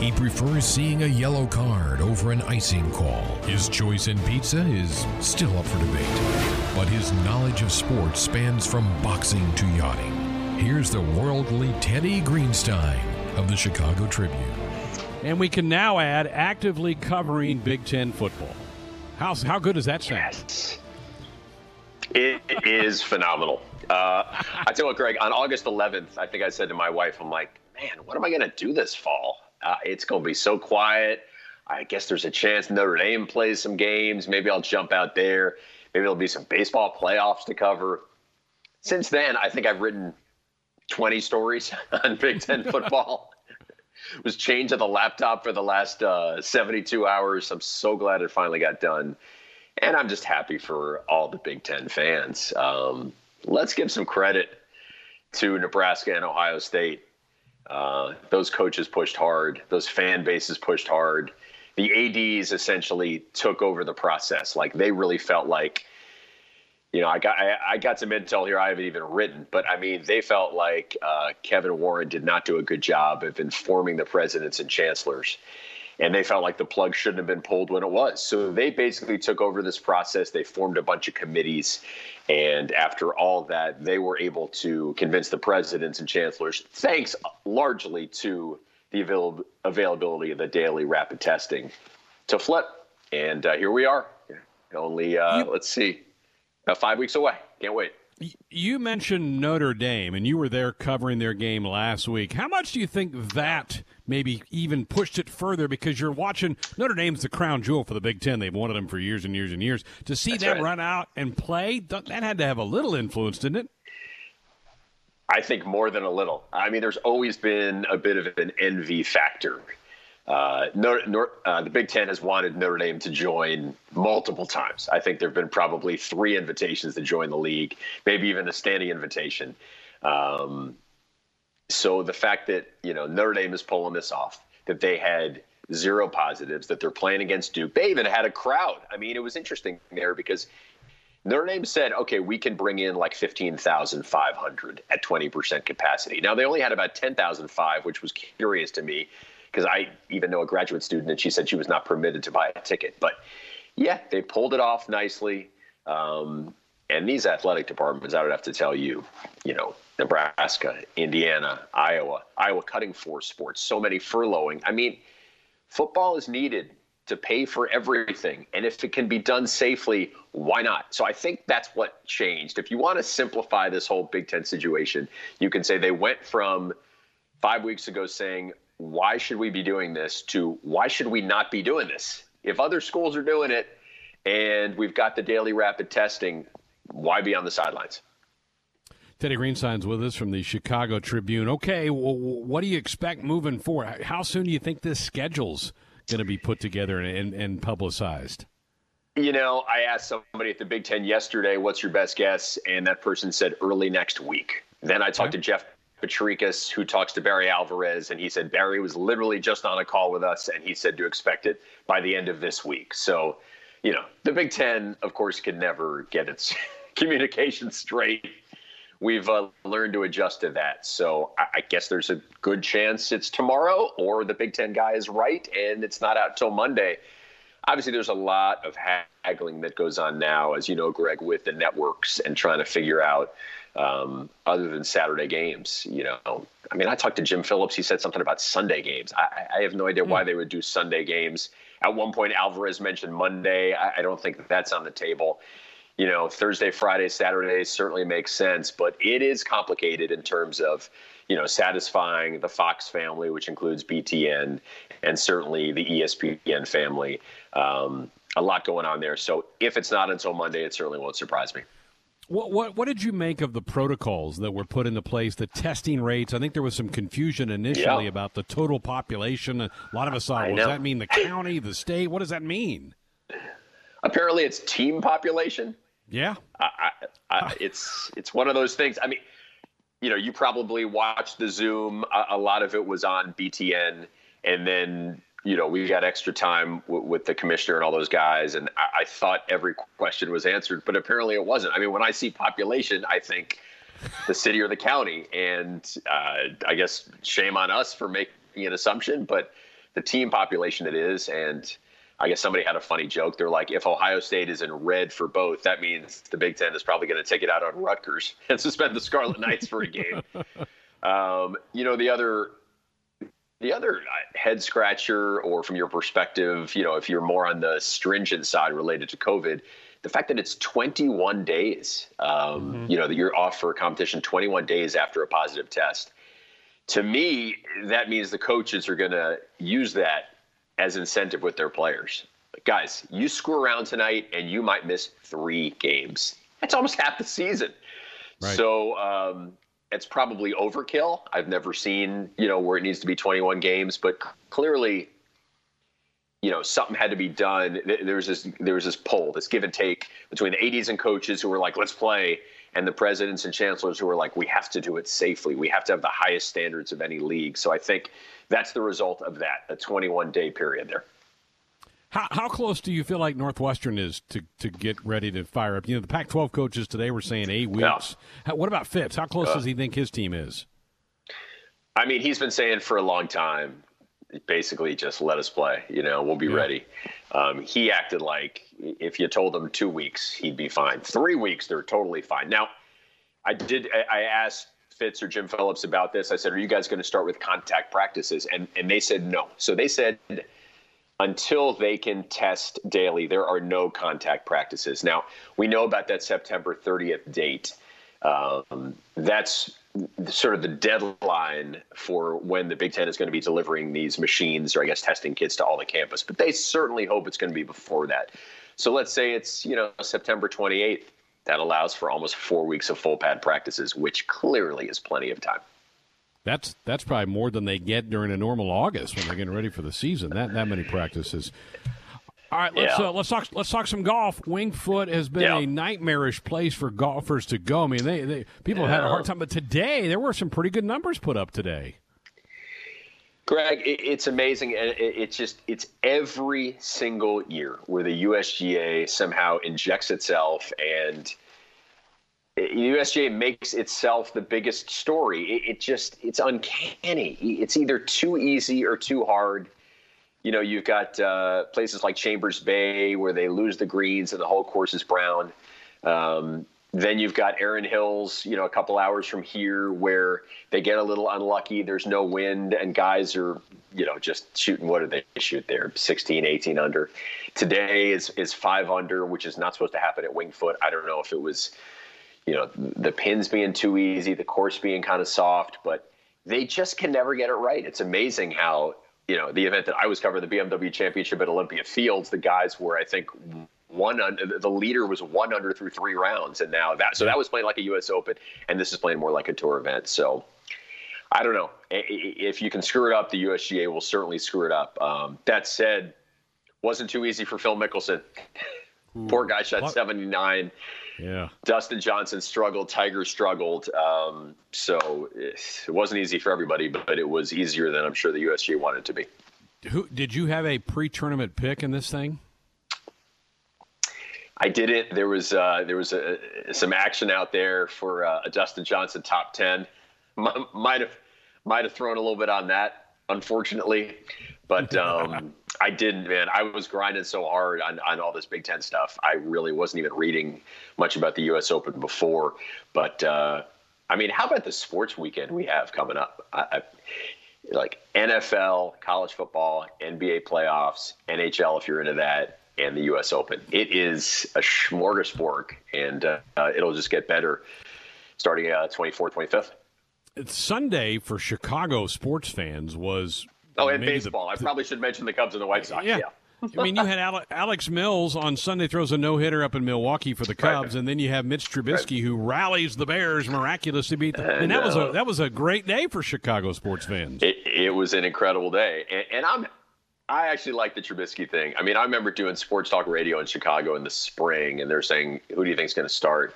He prefers seeing a yellow card over an icing call. His choice in pizza is still up for debate. But his knowledge of sports spans from boxing to yachting. Here's the worldly Teddy Greenstein of the Chicago Tribune. And we can now add actively covering Big Ten football. How, how good does that sound? Yes. It is phenomenal. Uh, I tell you what, Greg, on August 11th, I think I said to my wife, I'm like, man, what am I going to do this fall? Uh, it's going to be so quiet. I guess there's a chance Notre Dame plays some games. Maybe I'll jump out there. Maybe there'll be some baseball playoffs to cover. Since then, I think I've written 20 stories on Big Ten football. was chained to the laptop for the last uh, 72 hours. I'm so glad it finally got done. And I'm just happy for all the Big Ten fans. Um, let's give some credit to Nebraska and Ohio State uh, those coaches pushed hard. Those fan bases pushed hard. The ads essentially took over the process. Like they really felt like, you know, I got I, I got some intel here I haven't even written, but I mean, they felt like uh, Kevin Warren did not do a good job of informing the presidents and chancellors and they felt like the plug shouldn't have been pulled when it was. So they basically took over this process. They formed a bunch of committees, and after all that, they were able to convince the presidents and chancellors, thanks largely to the avail- availability of the daily rapid testing, to flip. And uh, here we are. Only uh, you, let's see, about five weeks away. Can't wait. You mentioned Notre Dame, and you were there covering their game last week. How much do you think that maybe even pushed it further? Because you're watching Notre Dame's the crown jewel for the Big Ten. They've wanted them for years and years and years. To see That's them right. run out and play, that had to have a little influence, didn't it? I think more than a little. I mean, there's always been a bit of an envy factor uh, Notre, uh, the Big Ten has wanted Notre Dame to join multiple times. I think there have been probably three invitations to join the league, maybe even a standing invitation. Um, so the fact that you know Notre Dame is pulling this off, that they had zero positives, that they're playing against Duke, they even had a crowd. I mean, it was interesting there because Notre Dame said, okay, we can bring in like 15,500 at 20% capacity. Now, they only had about 10,005, which was curious to me because I even know a graduate student and she said she was not permitted to buy a ticket. But yeah, they pulled it off nicely. Um, and these athletic departments, I would have to tell you, you know, Nebraska, Indiana, Iowa, Iowa cutting four sports, so many furloughing. I mean, football is needed to pay for everything. And if it can be done safely, why not? So I think that's what changed. If you want to simplify this whole Big Ten situation, you can say they went from five weeks ago saying, why should we be doing this to why should we not be doing this? If other schools are doing it and we've got the daily rapid testing, why be on the sidelines? Teddy Greenstein's with us from the Chicago Tribune. Okay, well, what do you expect moving forward? How soon do you think this schedule's going to be put together and, and publicized? You know, I asked somebody at the Big Ten yesterday, what's your best guess? And that person said early next week. Then I talked okay. to Jeff Potrykus, who talks to Barry Alvarez, and he said Barry was literally just on a call with us, and he said to expect it by the end of this week. So, you know, the Big Ten, of course, can never get its communication straight. We've uh, learned to adjust to that. So I-, I guess there's a good chance it's tomorrow, or the Big Ten guy is right, and it's not out till Monday. Obviously, there's a lot of haggling that goes on now, as you know, Greg, with the networks and trying to figure out um, other than Saturday games. You know, I mean, I talked to Jim Phillips. He said something about Sunday games. I, I have no idea why hmm. they would do Sunday games. At one point, Alvarez mentioned Monday. I, I don't think that that's on the table. You know, Thursday, Friday, Saturday certainly makes sense, but it is complicated in terms of, you know, satisfying the Fox family, which includes BTN and certainly the ESPN family. Um, a lot going on there. So if it's not until Monday, it certainly won't surprise me. What, what what did you make of the protocols that were put into place? The testing rates. I think there was some confusion initially yeah. about the total population. A lot of us thought, well, does that mean the county, the state? What does that mean? Apparently, it's team population. Yeah, I, I, I, it's it's one of those things. I mean, you know, you probably watched the Zoom. A, a lot of it was on BTN, and then you know, we got extra time w- with the commissioner and all those guys, and I-, I thought every question was answered, but apparently it wasn't. I mean, when I see population, I think the city or the county, and uh, I guess shame on us for making an assumption, but the team population it is, and I guess somebody had a funny joke. They're like, if Ohio State is in red for both, that means the Big Ten is probably going to take it out on Rutgers and suspend the Scarlet Knights for a game. Um, you know, the other the other uh, head scratcher, or from your perspective, you know, if you're more on the stringent side related to COVID, the fact that it's 21 days, um, mm-hmm. you know, that you're off for a competition 21 days after a positive test. To me, that means the coaches are going to use that as incentive with their players. Guys, you screw around tonight and you might miss three games. That's almost half the season. Right. So, um, it's probably overkill. I've never seen, you know, where it needs to be 21 games, but clearly, you know, something had to be done. There was this, there was this poll, this give and take between the 80s and coaches who were like, let's play, and the presidents and chancellors who were like, we have to do it safely. We have to have the highest standards of any league. So I think that's the result of that, a 21 day period there. How, how close do you feel like Northwestern is to, to get ready to fire up? You know, the Pac 12 coaches today were saying eight weeks. Yeah. How, what about Phipps? How close uh, does he think his team is? I mean, he's been saying for a long time, basically, just let us play. You know, we'll be yeah. ready. Um, he acted like if you told him two weeks, he'd be fine. Three weeks, they're totally fine. Now, I did. I asked Fitz or Jim Phillips about this. I said, "Are you guys going to start with contact practices?" And and they said no. So they said until they can test daily, there are no contact practices. Now, we know about that September 30th date. Um, that's sort of the deadline for when the Big Ten is going to be delivering these machines, or I guess testing kits to all the campus. But they certainly hope it's going to be before that. So let's say it's you know September 28th. That allows for almost four weeks of full pad practices, which clearly is plenty of time. That's that's probably more than they get during a normal August when they're getting ready for the season. That that many practices. All right, let's Yeah. uh, let's talk let's talk some golf. Winged Foot has been Yeah. a nightmarish place for golfers to go. I mean, they, they people have had a hard time, but today there were some pretty good numbers put up today. Greg, it, it's amazing, and it, it's just it's every single year where the USGA somehow injects itself, and USGA makes itself the biggest story. It, it just it's uncanny. It's either too easy or too hard. You know, you've got uh, places like Chambers Bay where they lose the greens and the whole course is brown. Um, then you've got Erin Hills, you know, a couple hours from here where they get a little unlucky. There's no wind, and guys are, you know, just shooting. What do they shoot there? 16, 18 under. Today is is five under, which is not supposed to happen at Winged Foot. I don't know if it was, you know, the pins being too easy, the course being kind of soft, but they just can never get it right. It's amazing how, you know, the event that I was covering, the BMW Championship at Olympia Fields, the guys were, I think, one under the leader was one under through three rounds, and now that so that was playing like a U.S. Open, and this is playing more like a tour event. So I don't know if you can screw it up, the USGA will certainly screw it up. Um, that said, wasn't too easy for Phil Mickelson. Poor guy shot What? 79. Yeah. Dustin Johnson struggled. Tiger struggled. Um, so it it wasn't easy for everybody, but it was easier than I'm sure the USGA wanted it to be. Who did you have a pre-tournament pick in this thing? I did it. There was uh, there was a, some action out there for uh, a Dustin Johnson top ten. M- might have might have thrown a little bit on that, unfortunately, but um, I didn't. Man, I was grinding so hard on, on all this Big Ten stuff. I really wasn't even reading much about the U.S. Open before. But uh, I mean, how about the sports weekend we have coming up? I, I, like NFL, college football, NBA playoffs, NHL if you're into that, and the U.S. Open. It is a smorgasbord, and uh, uh, it'll just get better starting uh, 24th, 25th. Sunday for Chicago sports fans was Oh, and maybe the- baseball. I probably should mention the Cubs and the White Sox. Yeah. Yeah. I mean, you had Alec Mills on Sunday throws a no hitter up in Milwaukee for the Cubs, and then you have Mitch Trubisky who rallies the Bears miraculously beat them. And that was a that was a great day for Chicago sports fans. It, it was an incredible day, and, and I'm. I actually like the Trubisky thing. I mean, I remember doing sports talk radio in Chicago in the spring, and they're saying, "Who do you think is going to start?"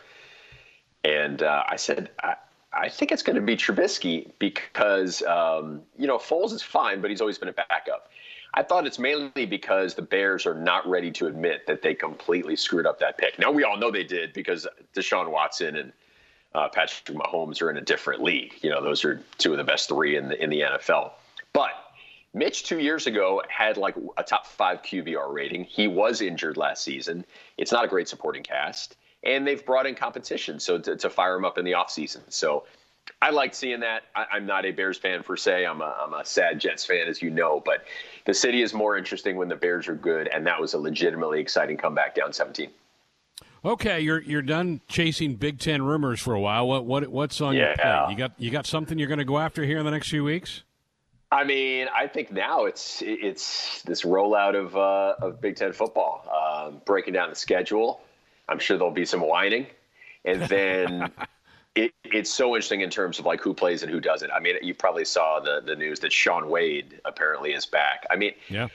And uh, I said, I, "I think it's going to be Trubisky because um, you know Foles is fine, but he's always been a backup." I thought it's mainly because the Bears are not ready to admit that they completely screwed up that pick. Now we all know they did because Deshaun Watson and uh, Patrick Mahomes are in a different league. You know, those are two of the best three in the in the NFL. But Mitch two years ago had like a top five QBR rating. He was injured last season. It's not a great supporting cast, and they've brought in competition so to, to fire him up in the offseason. So I liked seeing that. I, I'm not a Bears fan per se. I'm a, I'm a sad Jets fan, as you know. But the city is more interesting when the Bears are good, and that was a legitimately exciting comeback down 17. Okay, you're you're done chasing Big Ten rumors for a while. What what what's on your Yeah. plate? You got you got something you're going to go after here in the next few weeks? I mean, I think now it's it's this rollout of uh, of Big Ten football, um, breaking down the schedule. I'm sure there'll be some whining, and then it, it's so interesting in terms of like who plays and who doesn't. I mean, you probably saw the the news that Shaun Wade apparently is back. I mean, Yeah.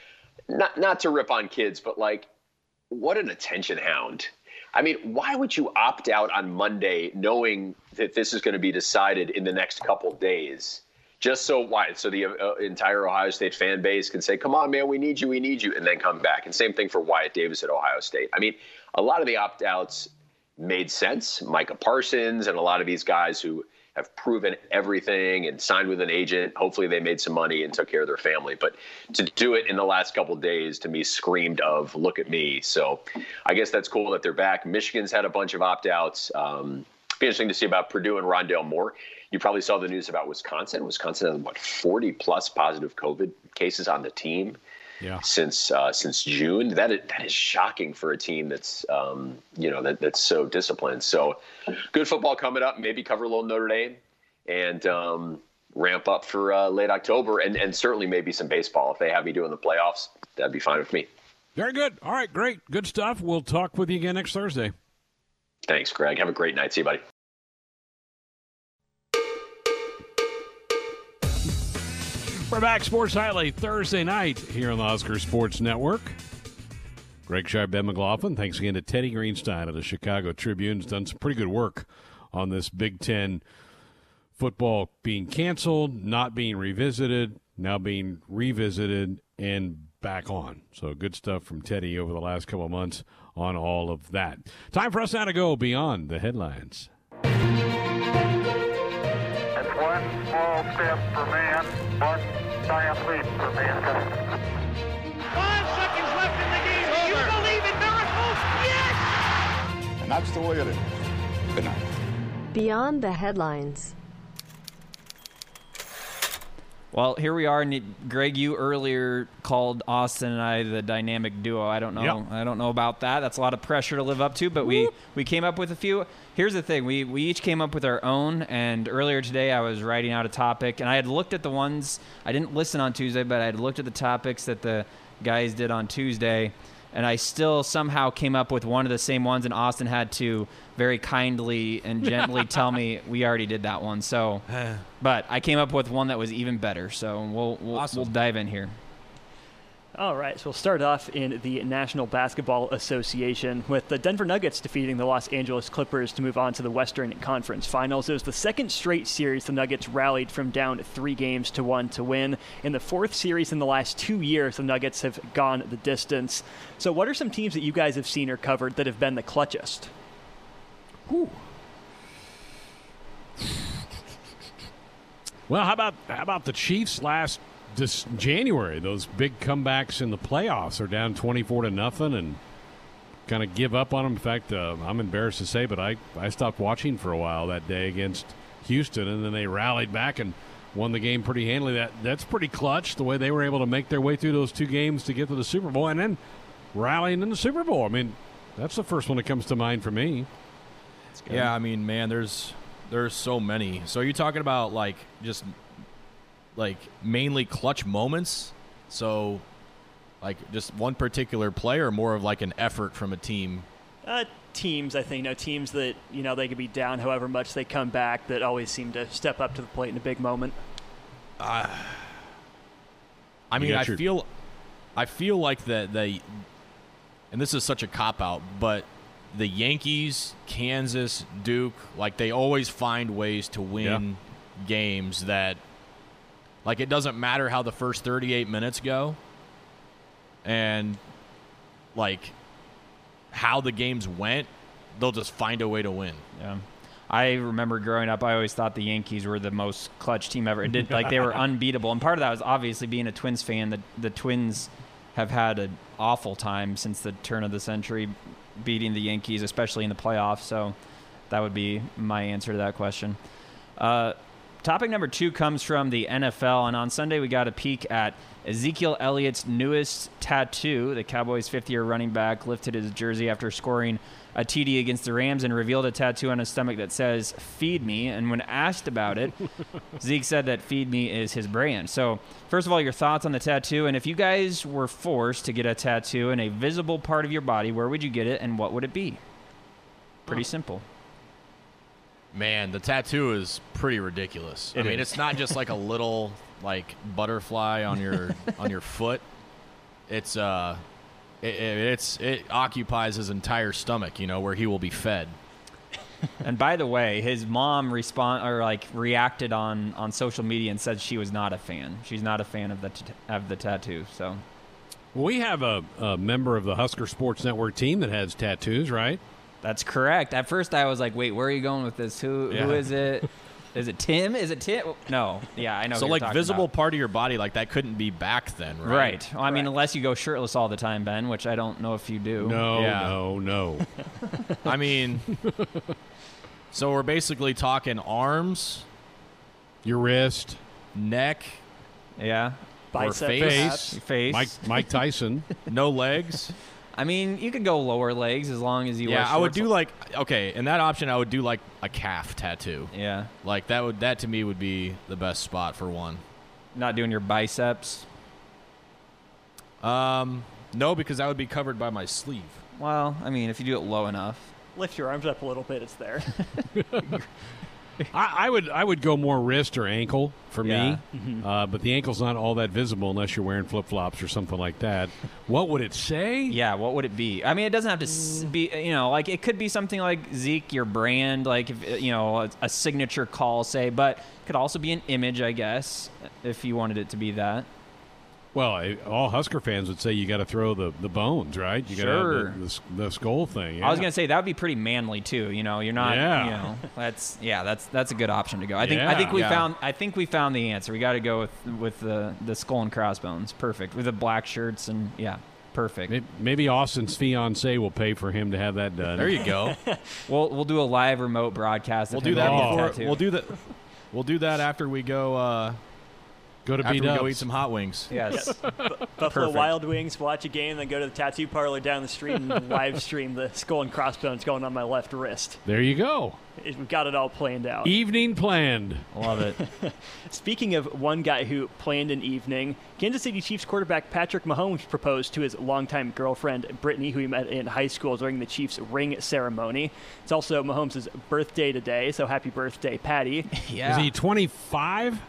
not not to rip on kids, but like, what an attention hound. I mean, why would you opt out on Monday knowing that this is going to be decided in the next couple days? Just so why? So the uh, entire Ohio State fan base can say, "Come on, man, we need you, we need you," and then come back. And same thing for Wyatt Davis at Ohio State. I mean, a lot of the opt outs made sense. Micah Parsons and a lot of these guys who have proven everything and signed with an agent. Hopefully, they made some money and took care of their family. But to do it in the last couple days, to me, screamed of "Look at me." So, I guess that's cool that they're back. Michigan's had a bunch of opt outs. Um, be interesting to see about Purdue and Rondale Moore. You probably saw the news about Wisconsin. Wisconsin has what 40 plus positive COVID cases on the team Yeah. since uh, since June. That is, that is shocking for a team that's um, you know that, that's so disciplined. So good football coming up. Maybe cover a little Notre Dame and um, ramp up for uh, late October, and and certainly maybe some baseball if they have me doing the playoffs. That'd be fine with me. Very good. All right, great. Good stuff. We'll talk with you again next Thursday. Thanks, Greg. Have a great night. See you, buddy. We're back, Sports Highlight Thursday night here on the Husker Sports Network. Greg Sharp, Ben McLaughlin. Thanks again to Teddy Greenstein of the Chicago Tribune. Has done some pretty good work on this Big Ten football being canceled, not being revisited, now being revisited and back on. So good stuff from Teddy over the last couple of months on all of that. Time for us now to go beyond the headlines. It's one small step for man, one giant leap for mankind. Five seconds left in the game. Do you believe in miracles? Yes! And that's the way it is. Good night. Beyond the headlines. Well, here we are. and Greg, you earlier called Austin and I the dynamic duo. I don't know. Yep. I don't know about that. That's a lot of pressure to live up to. But we we came up with a few. Here's the thing. We we each came up with our own. And earlier today, I was writing out a topic, and I had looked at the ones. I didn't listen on Tuesday, but I had looked at the topics that the guys did on Tuesday. And I still somehow came up with one of the same ones, and Austin had to very kindly and gently tell me we already did that one. So, but I came up with one that was even better. So we'll we'll, Awesome. we'll dive in here. All right, so we'll start off in the National Basketball Association with the Denver Nuggets defeating the Los Angeles Clippers to move on to the Western Conference Finals. It was the second straight series the Nuggets rallied from down three games to one to win. In the fourth series in the last two years, the Nuggets have gone the distance. So, what are some teams that you guys have seen or covered that have been the clutchest? Well, how about how about the Chiefs last this January? Those big comebacks in the playoffs are down twenty four to nothing and kind of give up on them. In fact, uh, I'm embarrassed to say, but I I stopped watching for a while that day against Houston, and then they rallied back and won the game pretty handily. That that's pretty clutch the way they were able to make their way through those two games to get to the Super Bowl, and then rallying in the Super Bowl. I mean, that's the first one that comes to mind for me. Yeah, I mean, man, there's there's so many. So you're talking about like just like mainly clutch moments. So like just one particular play or more of like an effort from a team. Uh, teams, I think, you know, teams that, you know, they could be down however much they come back that always seem to step up to the plate in a big moment. I You mean, I your- feel I feel like the the and this is such a cop out, but the Yankees, Kansas, Duke, like they always find ways to win games that like it doesn't matter how the first 38 minutes go and like how the games went, they'll just find a way to win. Yeah. I remember growing up, I always thought the Yankees were the most clutch team ever. It did like they were unbeatable, and part of that was obviously being a Twins fan. The the Twins have had an awful time since the turn of the century, beating the Yankees, especially in the playoffs. So that would be my answer to that question. Uh, topic number two comes from the NFL, and on Sunday we got a peek at Ezekiel Elliott's newest tattoo. The Cowboys' fifth-year running back lifted his jersey after scoring a TD against the Rams and revealed a tattoo on his stomach that says "Feed Me." And when asked about it, Zeke said that "Feed Me" is his brand. So, first of all, your thoughts on the tattoo, and if you guys were forced to get a tattoo in a visible part of your body, where would you get it, and what would it be? Pretty simple. Man, the tattoo is pretty ridiculous. I mean, is. it's not just like a little like butterfly on your on your foot. It's uh, it, it- it's it occupies his entire stomach. You know where he will be fed. And by the way, his mom respond or like reacted on on social media and said she was not a fan. She's not a fan of the t- of the tattoo. So We have a, a member of the Husker Sports Network team that has tattoos, right? That's correct. At first, I was like, "Wait, where are you going with this? Who who Yeah. is it? Is it Tim? Is it Tim? No, yeah, I know. so who you're like talking visible about. part of your body like that couldn't be back then, right? right? Well, I mean, unless you go shirtless all the time, Ben, which I don't know if you do. No, Yeah. no, no. I mean, so we're basically talking arms, Your wrist, neck, Yeah, Bicep, face. perhaps. face. Mike Mike Tyson. no legs. I mean, you could go lower legs as long as you. yeah, wear I would do like okay, in that option, I would do like a calf tattoo. Yeah, Like that would that to me would be the best spot for one. not doing your biceps. Um, no, because that would be covered by my sleeve. Well, I mean, if you do it low enough. Lift your arms up a little bit, it's there. I, I would I would go more wrist or ankle for Yeah. me, uh, but the ankle's not all that visible unless you're wearing flip flops or something like that. What would it say? Yeah, what would it be? I mean, it doesn't have to mm. be, uh, you know, like it could be something like Zeke, your brand, like if uh, you know, a, a signature call, say, but it could also be an image, I guess, if you wanted it to be that. Well, I- all Husker fans would say you got to throw the, the bones, right? You got to Sure. have the, the, the skull thing. I was gonna say that would be pretty manly too. You know, you're not. Yeah. You know, that's yeah, that's that's a good option to go. I think I think we Yeah. found I think we found the answer. We got to go with with the the skull and crossbones. Perfect with the black shirts and yeah, perfect. Maybe Austin's fiance will pay for him to have that done. There you go. We'll we'll do a live remote broadcast. we'll do that before. We'll do that. We'll do that after we go. Uh, Go to after we go eat some hot wings. Yes. Buffalo Perfect. Wild Wings, watch a game, then go to the tattoo parlor down the street and live stream the skull and crossbones going on my left wrist. There you go. We've got it all planned out. Evening planned. Love it. Speaking of one guy who planned an evening, Kansas City Chiefs quarterback Patrick Mahomes proposed to his longtime girlfriend Brittany, who he met in high school during the Chiefs ring ceremony. It's also Mahomes' birthday today, so happy birthday, Patty. Yeah. Is he 25?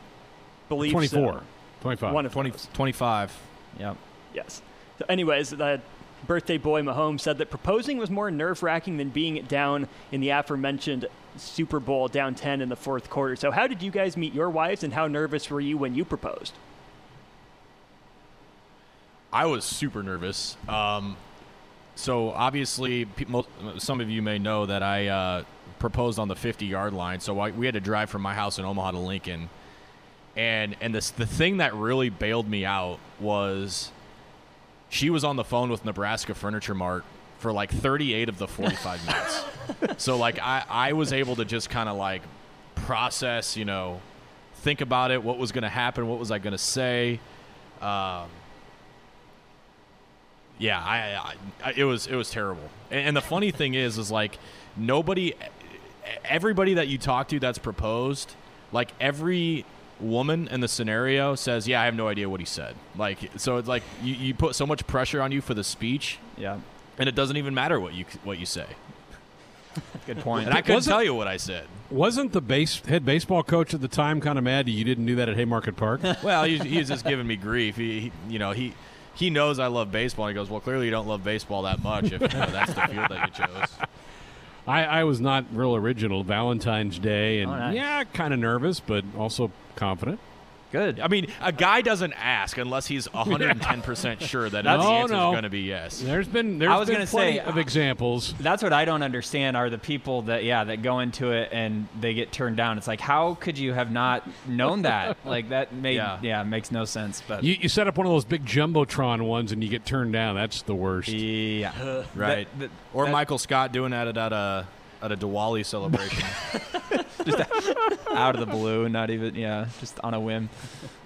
Believe 24. so. 25. One of 20, those. 25. Yep. Yes. So, anyways, the birthday boy Mahomes said that proposing was more nerve wracking than being down in the aforementioned Super Bowl down 10 in the fourth quarter. So, how did you guys meet your wives, and how nervous were you when you proposed? I was super nervous. Um, so obviously, pe- some of you may know that I uh, proposed on the 50 yard line. So I, we had to drive from my house in Omaha to Lincoln, and and this the thing that really bailed me out was she was on the phone with Nebraska Furniture Mart for like 38 of the 45 minutes. so like I I was able to just kind of like process, you know, think about it, what was going to happen, what was I going to say. Um, yeah, I, I, I it was it was terrible. And, and the funny thing is, is like nobody, everybody that you talk to that's proposed, like every woman in the scenario says, "Yeah, I have no idea what he said." Like, so it's like you, you put so much pressure on you for the speech, Yeah. and it doesn't even matter what you what you say. Good point. And I couldn't Wasn't- tell you what I said. Wasn't the base head baseball coach at the time kind of mad that you didn't do that at Haymarket Park? Well, he's, he was just giving me grief. He, he, you know, he he knows I love baseball. He goes, "Well, clearly you don't love baseball that much if you know, that's the field that you chose." I, I was not real original. Valentine's Day, and Oh, yeah, kind of nervous, but also confident. Good. I mean, a guy doesn't ask unless he's 110% sure that his No, answer is going to be yes. There's been there's I was been gonna plenty say, of examples. That's what I don't understand are the people that yeah that go into it and they get turned down. It's like how could you have not known that? like that made Yeah. yeah, makes no sense. But You, you set up one of those big jumbotron ones and you get turned down. That's the worst. yeah, Right. That- that- or that- Michael Scott doing that at, at a at a Diwali celebration. out of the blue, not even yeah, just on a whim.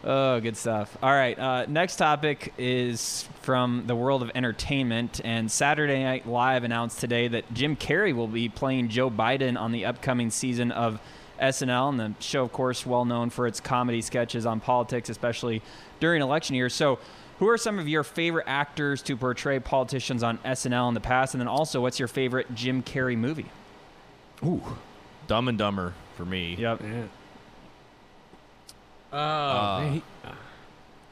Oh, good stuff. All right, uh, next topic is from the world of entertainment, and Saturday Night Live announced today that Jim Carrey will be playing Joe Biden on the upcoming season of SNL, and the show, of course, well known for its comedy sketches on politics, especially during election years. So. Who are some of your favorite actors to portray politicians on SNL in the past? And then also, what's your favorite Jim Carrey movie? Ooh. Dumb and Dumber for me. Yep. Uh, I Uh,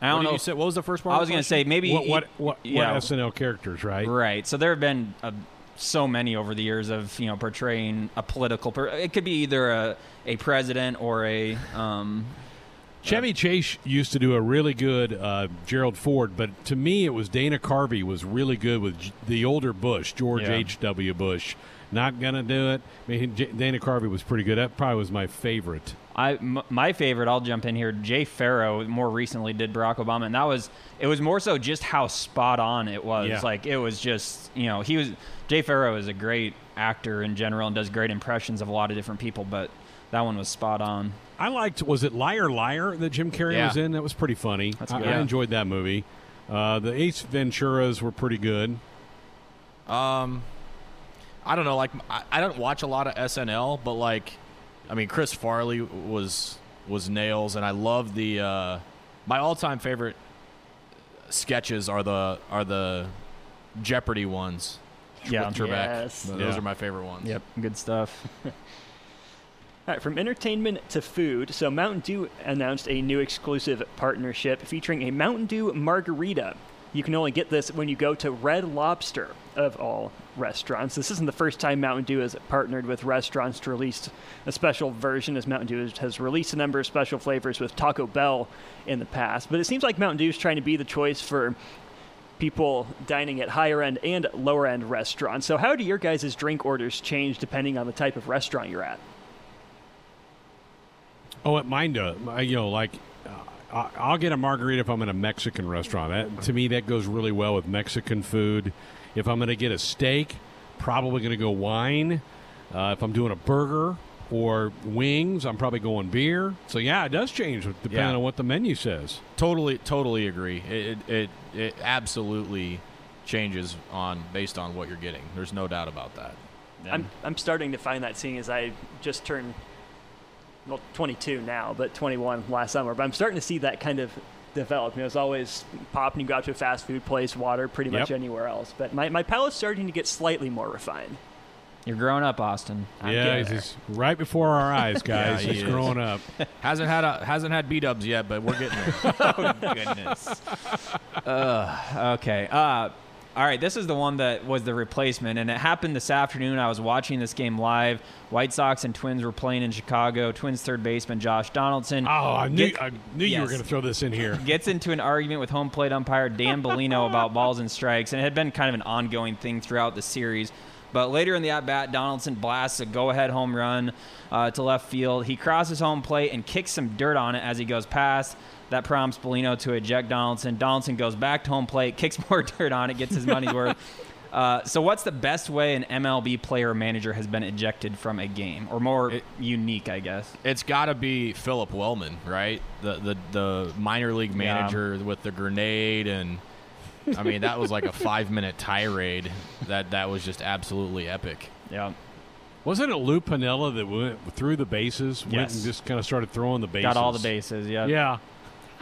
don't what know. you say? What was the first part? I was going to say maybe what what what, yeah. what SNL characters, right? Right. So there have been uh, so many over the years of you know portraying a political. Per- it could be either a a president or a. Um, Chevy Chase used to do a really good uh, Gerald Ford, but to me it was Dana Carvey was really good with J- the older Bush, George Yeah. H. W. Bush. Not gonna do it. I mean, J- Dana Carvey was pretty good. That probably was my favorite. I m- my favorite. I'll jump in here. Jay Pharoah more recently did Barack Obama, and that was it was more so just how spot on it was. Yeah. Like it was just you know he was Jay Pharoah is a great actor in general and does great impressions of a lot of different people, but that one was spot on. I liked. Was it Liar Liar that Jim Carrey Yeah. was in? That was pretty funny. That's I, good. I Yeah. enjoyed that movie. Uh, the Ace Venturas were pretty good. Um, I don't know. Like, I, I don't watch a lot of SNL, but like, I mean, Chris Farley was was nails, and I love the. Uh, my all time favorite sketches are the are the Jeopardy ones. Yeah. Yes. Those Yeah. are my favorite ones. Yep, good stuff. All right, from entertainment to food. So, Mountain Dew announced a new exclusive partnership featuring a Mountain Dew margarita. You can only get this when you go to Red Lobster, of all restaurants. This isn't the first time Mountain Dew has partnered with restaurants to release a special version, as Mountain Dew has released a number of special flavors with Taco Bell in the past. But it seems like Mountain Dew is trying to be the choice for people dining at higher end and lower end restaurants. So, how do your guys' drink orders change depending on the type of restaurant you're at? Oh, at mine do. Uh, You know, like uh, I- I'll get a margarita if I'm in a Mexican restaurant. That, to me, that goes really well with Mexican food. If I'm going to get a steak, probably going to go wine. Uh, if I'm doing a burger or wings, I'm probably going beer. So yeah, it does change depending Yeah. on what the menu says. Totally, totally agree. It, it it it absolutely changes on based on what you're getting. There's no doubt about that. I'm, I'm starting to find that seeing as I just turned well 22 now, but 21 last summer. But I'm starting to see that kind of develop. You know, it's always pop and you go out to a fast food place, water, pretty much Yep. anywhere else. But my, my palate's starting to get slightly more refined. You're growing up, Austin. I'm yeah, he's just right before our eyes, guys. Yeah, he's is. growing up. hasn't had a hasn't had B dubs yet, but we're getting there. oh goodness. uh, okay. Uh, all right. This is the one that was the replacement, and it happened this afternoon. I was watching this game live. White Sox and Twins were playing in Chicago. Twins third baseman Josh Donaldson. Oh, I knew Get- I knew you were going to throw this in here. gets into an argument with home plate umpire Dan Bellino about balls and strikes, and it had been kind of an ongoing thing throughout the series. But later in the at bat, Donaldson blasts a go ahead home run uh, to left field. He crosses home plate and kicks some dirt on it as he goes past. That prompts Bellino to eject Donaldson. Donaldson goes back to home plate, kicks more dirt on it, gets his money's worth. Uh, so, what's the best way an MLB player or manager has been ejected from a game, or more It- unique, I guess? it's got to be Phillip Wellman, right? The the the minor league Yeah. manager with the grenade and. I mean, that was like a five minute tirade. That that was just absolutely epic. Yeah. Wasn't it Lou Piniella that went through the bases, went Yes. and just kind of started throwing the bases? Got all the bases. Yeah. Yeah.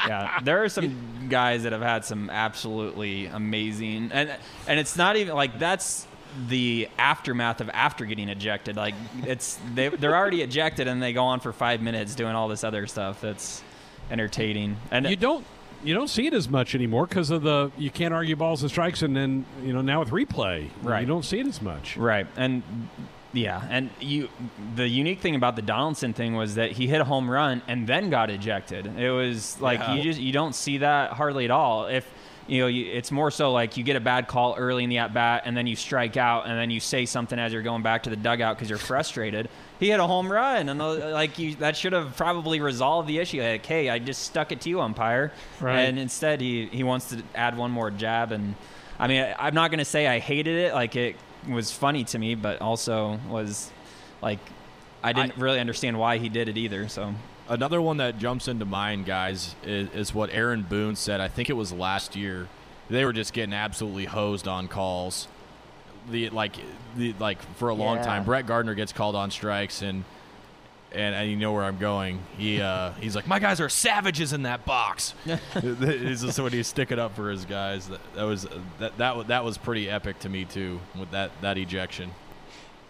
Yeah, there are some guys that have had some absolutely amazing, and and it's not even like that's the aftermath of after getting ejected. Like it's they they're already ejected and they go on for five minutes doing all this other stuff that's entertaining. And you don't you don't see it as much anymore because of the you can't argue balls and strikes, and then you know now with replay, Right. You don't see it as much. Right. And yeah, and you the unique thing about the Donaldson thing was that he hit a home run and then got ejected. It was like Yeah. you just you don't see that hardly at all. If you know, you, it's more so like you get a bad call early in the at bat, and then you strike out, and then you say something as you're going back to the dugout because you're frustrated. He hit a home run, and the, like you, that should have probably resolved the issue. Like, hey, I just stuck it to you, umpire. Right. And instead, he he wants to add one more jab, and I mean, I, I'm not going to say I hated it. Like it was funny to me, but also was like I didn't really understand why he did it either. So Another one that jumps into mind, guys, is, is what Aaron Boone said. I think it was last year. They were just getting absolutely hosed on calls. The like, the like for a long Yeah. time. Brett Gardner gets called on strikes, and and, and you know where I'm going. He uh, he's like, my guys are savages in that box. this is what he's sticking up for his guys. That, that was that that wa- that was pretty epic to me too with that that ejection.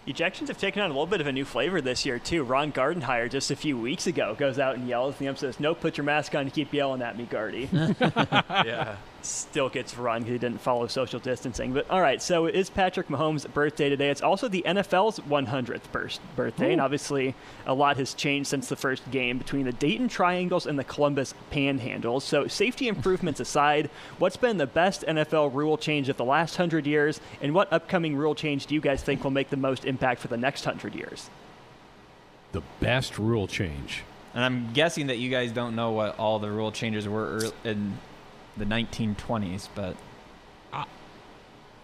Ejections have taken on a little bit of a new flavor this year, too. Ron Gardenhire, just a few weeks ago, goes out and yells. The ump says, No, put your mask on. to keep yelling at me, Gardy. yeah. Still gets run because he didn't follow social distancing. But all right, so it is Patrick Mahomes' birthday today. It's also the NFL's 100th birth- birthday, and obviously a lot has changed since the first game between the Dayton Triangles and the Columbus Panhandles. So, safety improvements aside, what's been the best NFL rule change of the last 100 years, and what upcoming rule change do you guys think will make the most impact for the next 100 years? The best rule change. and I'm guessing that you guys don't know what all the rule changes were in the 1920s, but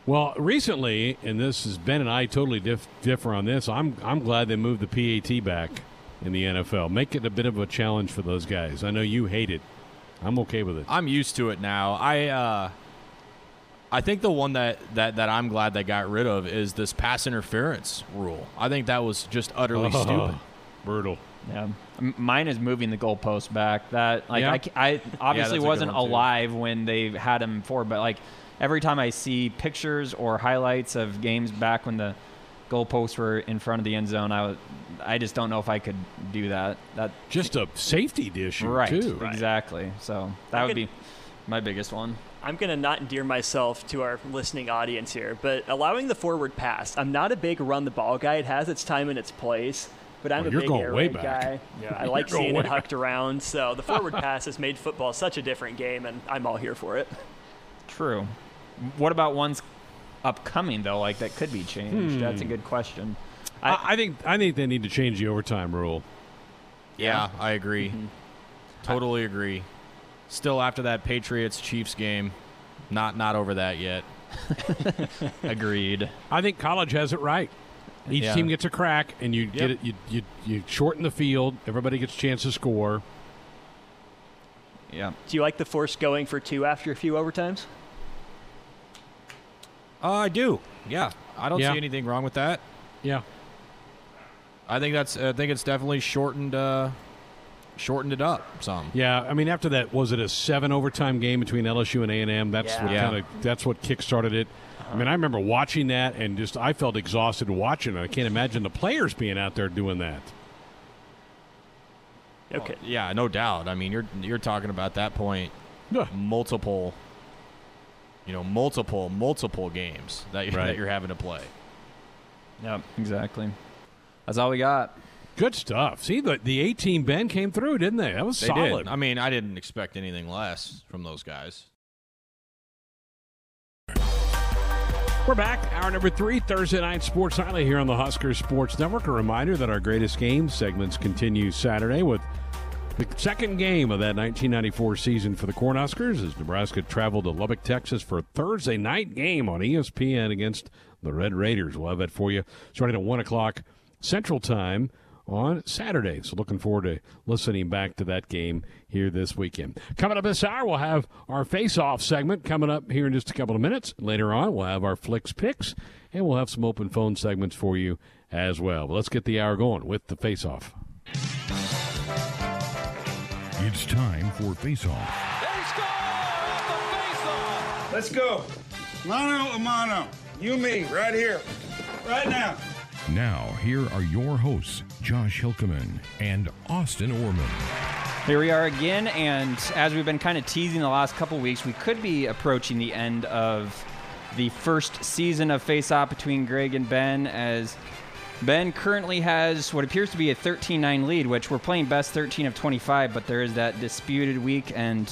Well, recently, and this is Ben and I totally diff- differ on this. I'm I'm glad they moved the PAT back in the NFL. Make it a bit of a challenge for those guys. I know you hate it. I'm okay with it. I'm used to it now. I uh, I think the one that, that, that I'm glad they got rid of is this pass interference rule. I think that was just utterly Oh, stupid. Brutal. Yeah, mine is moving the goalpost back. That like Yeah. I I, obviously that's a good wasn't alive when they had him before, but like every time I see pictures or highlights of games back when the goalposts were in front of the end zone. I was, I just don't know if I could do that. That just a safety issue, right? too. Exactly. So that would be my biggest one. I'm going to not endear myself to our listening audience here, but allowing the forward pass, I'm not a big run the ball guy. It has its time and its place, but I'm Well, a you're big going air way raid back. guy. Yeah, I like seeing it hucked around, so the forward pass has made football such a different game, and I'm all here for it. True. What about ones upcoming though? Like that could be changed. That's a Hmm. good question. I, I think I think they need to change the overtime rule. Yeah, I agree. Totally agree. Still after that Patriots Chiefs game, not not over that yet. Agreed. I think college has it right. Each Yeah. team gets a crack, and you get it. You, you you shorten the field. Everybody gets a chance to score. Yeah. Do you like the force going for two after a few overtimes? Uh, I do. Yeah, I don't Yeah. see anything wrong with that. Yeah. I think that's. I think it's definitely shortened. Uh, shortened it up some. Yeah, I mean, after that, was it a seven overtime game between LSU and A and M? That's what Yeah. kind of that's what kickstarted it. I mean, I remember watching that and just I felt exhausted watching it. I can't imagine the players being out there doing that. Okay. Yeah, no doubt. I mean, you're you're talking about that point. yeah. Multiple. You know, multiple multiple games that you're, Right. that you're having to play. Yep. Exactly. That's all we got. Good stuff. See, the the A team Ben came through, didn't they? That was They solid. did. I mean, I didn't expect anything less from those guys. We're back, hour number three, Thursday night sports highlight here on the Husker Sports Network. A reminder that our greatest game segments continue Saturday with the second game of that 1994 season for the Cornhuskers as Nebraska traveled to Lubbock, Texas for a Thursday night game on ESPN against the Red Raiders. We'll have that for you starting at 1 o'clock Central Time on Saturday. So looking forward to listening back to that game here this weekend. Coming up this hour, we'll have our face-off segment coming up here in just a couple of minutes. Later on, we'll have our Flix Pix, and we'll have some open phone segments for you as well. But let's get the hour going with the face-off. It's time for Face Off. Let's go. Mano a mano. You me, right here. Right now. Now, here are your hosts, Josh Hilkeman and Austin Orman. Here we are again, and as we've been kind of teasing the last couple weeks, we could be approaching the end of the first season of Face Off between Greg and Ben, as Ben currently has what appears to be a 13 9 lead, which we're playing best 13 of 25, but there is that disputed week. And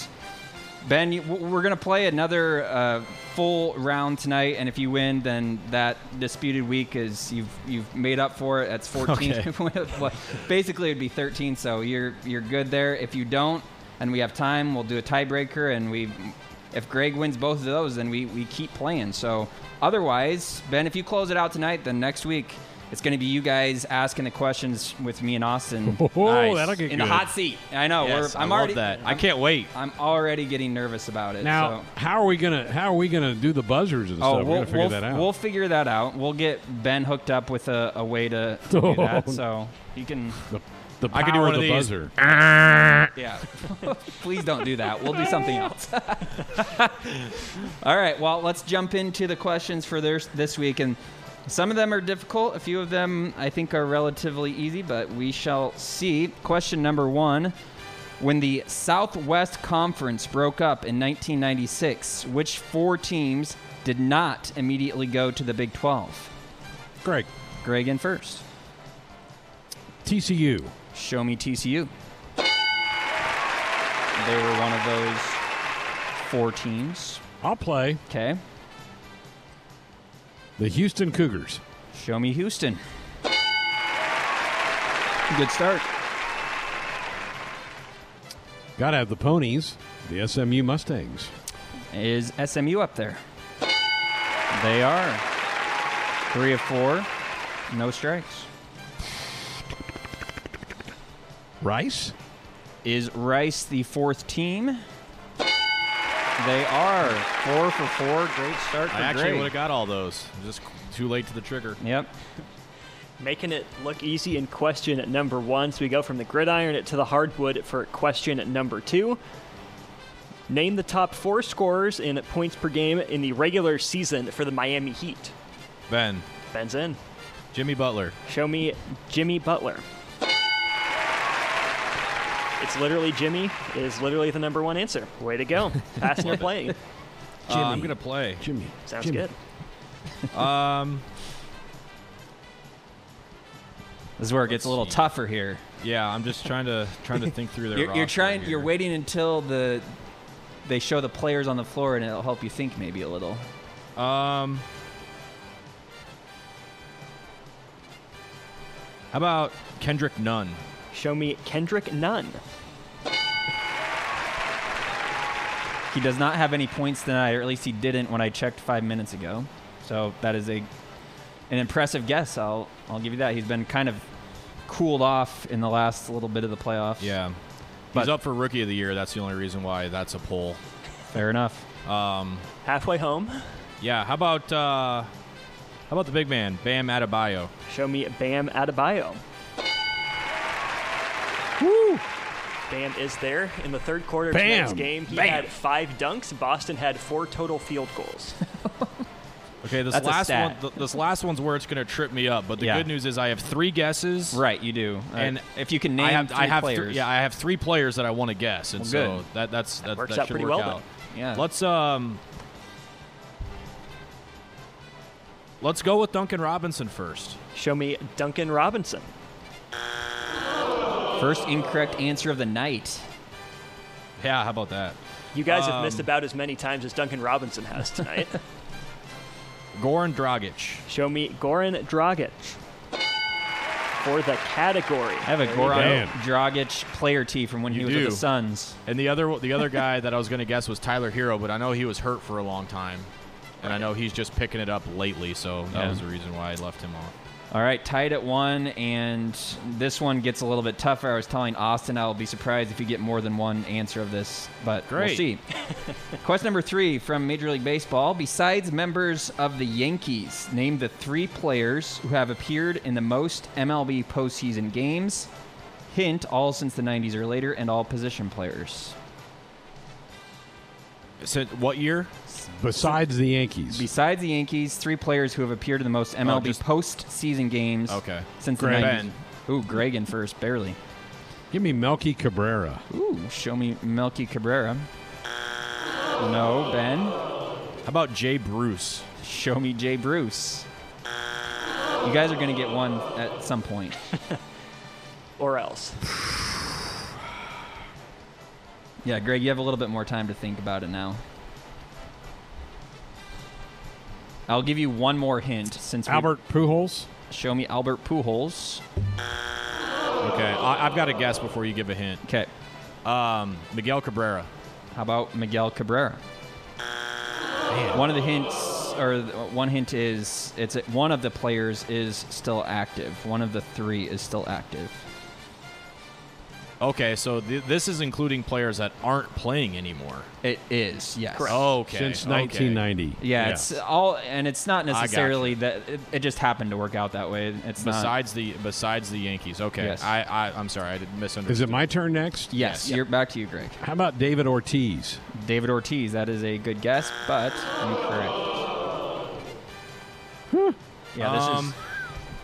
Ben, you- we're going to play another uh, full round tonight, and if you win, then that disputed week is you've you've made up for it. That's 14. Well, Basically, it'd be 13, so you're you're good there. If you don't, and we have time, we'll do a tiebreaker, and we. If Greg wins both of those, then we, we keep playing. So otherwise, Ben, if you close it out tonight, then next week it's going to be you guys asking the questions with me and Austin. Oh, that'll get in good. the hot seat. I know. Yes, we're, I'm I love already that. I I'm- can't wait. I'm already getting nervous about it. Now, so. how are we gonna how are we gonna do the buzzers and Oh, stuff? We're we'll, gonna figure we'll, that out. we'll figure that out. We'll get Ben hooked up with a, a way to, to do that, so he can. the the I can do one of of the these. buzzer. Yeah. Please don't do that. We'll do something else. All right. Well, let's jump into the questions for this this week, and some of them are difficult. A few of them I think are relatively easy, but we shall see. Question number one. When the Southwest Conference broke up in 1996, which four teams did not immediately go to the Big 12? Greg, Greg in first. TCU. Show me TCU. They were one of those four teams. I'll play Okay. The Houston Cougars. Show me Houston. Good start. Got to have the ponies, the SMU Mustangs. Is SMU up there? They are. Three of four. No strikes. Rice. Is Rice the fourth team? They are. Four for four. Great start for I actually would have got all those. Just too late to the trigger. Yep. Making it look easy in question at number one. So we go from the gridiron to the hardwood for question at number two. Name the top four scorers in points per game in the regular season for the Miami Heat. Ben, Ben's in. Jimmy Butler. Show me Jimmy Butler. It's literally Jimmy is literally the number one answer. Way to go. Passing or playing. Uh, I'm gonna play. Jimmy. Sounds Jimmy. good. Um, This is where it gets a little tougher here. yeah, I'm just trying to trying to think through their. You're, you're trying. here. You're waiting until the they show the players on the floor, and it'll help you think maybe a little. Um, how about Kendrick Nunn? Show me Kendrick Nunn. He does not have any points tonight, or at least he didn't when I checked five minutes ago. So that is a an impressive guess. I'll I'll give you that. He's been kind of cooled off in the last little bit of the playoffs. Yeah, But- he's up for Rookie of the Year. That's the only reason why that's a poll. Fair enough. Um, Halfway home. yeah. How about uh, how about the big man, Bam Adebayo? Show me Bam Adebayo. Bam is there in the third quarter of Bam! tonight's game. He Bam! had five dunks. Boston had four total field goals. Okay, this That's a last stat. one. Th- this last one's where it's going to trip me up. But the Yeah. good news is I have three guesses. Right, you do. Uh, And if you can name I have, three I have, three- players, yeah, I have three players that I want to guess, and Well, so good. that that's that, works that out should pretty work well out. yeah. Let's um, let's go with Duncan Robinson first. Show me Duncan Robinson. First incorrect answer of the night. Yeah, how about that? You guys have missed Um, about as many times as Duncan Robinson has tonight. Goran Dragic. Show me Goran Dragic. For the category. I have a There you Goran. Dragic player T from when he You was with the Suns. And the other the other guy that I was going to guess was Tyler Herro, but I know he was hurt for a long time, and I know he's just picking it up lately, so that Yeah. was the reason why I left him off. All right, tied at one, and this one gets a little bit tougher. I was telling Austin I'll be surprised if you get more than one answer of this, but we'll see. Question number three from Major League Baseball. Besides members of the Yankees, name the three players who have appeared in the most MLB postseason games. Hint, all since the 90s or later, and all position players. So what year? Besides the Yankees. Besides the Yankees, three players who have appeared in the most MLB Oh, just- postseason games Okay. since Greg. the 90s. Ben. Ooh, Greg in first, barely. Give me Melky Cabrera. Ooh, show me Melky Cabrera. No, Ben. How about Jay Bruce? Show me Jay Bruce. You guys are going to get one at some point. Or else. Yeah, Greg, you have a little bit more time to think about it now. I'll give you one more hint since Albert Pujols. show me Albert Pujols. Okay, I, I've got a guess before you give a hint. Okay. Um, Miguel Cabrera. How about Miguel Cabrera? One of the hints, or one hint is, it's one of the players is still active. One of the three is still active. Okay, so th- this is including players that aren't playing anymore. It is, yes. Okay. Since okay. 1990. Yeah, it's all, and it's not got necessarily that it, it just happened to work out that way. It's not. Besides the besides the Yankees. Okay. Yes. I, I I'm sorry, I did misunderstood. Is it my turn next? Yes, Yes. you're back to you, Greg. How about David Ortiz? David Ortiz. That is a good guess, but incorrect. Yeah, this Um, is.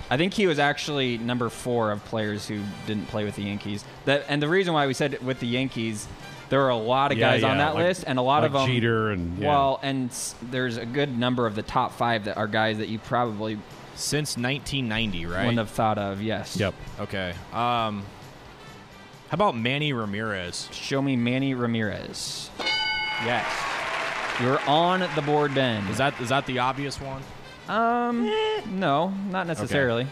I think he was actually number four of players who didn't play with the Yankees. That and the reason why we said with the Yankees, there are a lot of Yeah, guys on that like- list, and a lot like of them. Jeter and yeah. Well, and s- there's a good number of the top five that are guys that you probably Since 1990, right? wouldn't have thought of. Yes. Yep. Okay. Um, how about Manny Ramirez? Show me Manny Ramirez. Yes. You're on the board, Ben. Is that is that the obvious one? Um, no, not necessarily.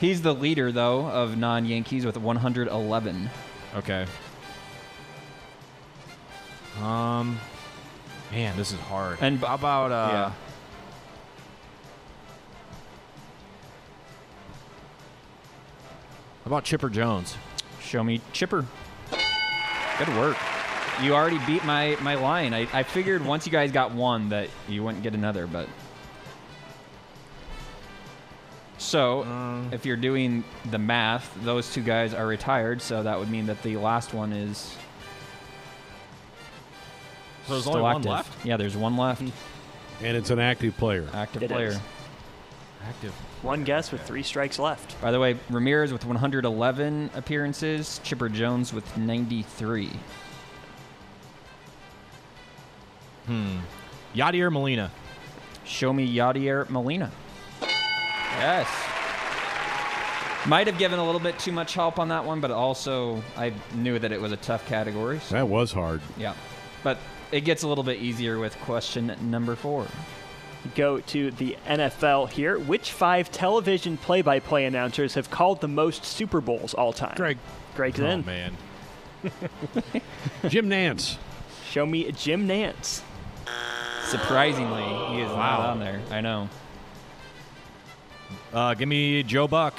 He's the leader though of non-Yankees with 111. Okay. Um, man, this is hard. And how about uh? yeah. How about Chipper Jones? Show me Chipper. Good work. You already beat my my line. I, I figured once you guys got one that you wouldn't get another, but so Um, if you're doing the math, those two guys are retired, so that would mean that the last one is So there's still only one active. left? Yeah, there's one left. And it's an active player. Active It player. is. Active. One guess with three strikes left. By the way, Ramirez with 111 appearances, Chipper Jones with 93. Hmm. Yadier Molina. Show me Yadier Molina. Yes. Might have given a little bit too much help on that one, but also I knew that it was a tough category. so- That was hard. Yeah. But it gets a little bit easier with question number four. Go to the NFL here. Which five television play-by-play announcers have called the most Super Bowls all time? Greg. Greg's Oh in. man. Jim Nantz. Show me Jim Nantz. Surprisingly, he is not on there. I know. Uh, give me Joe Buck.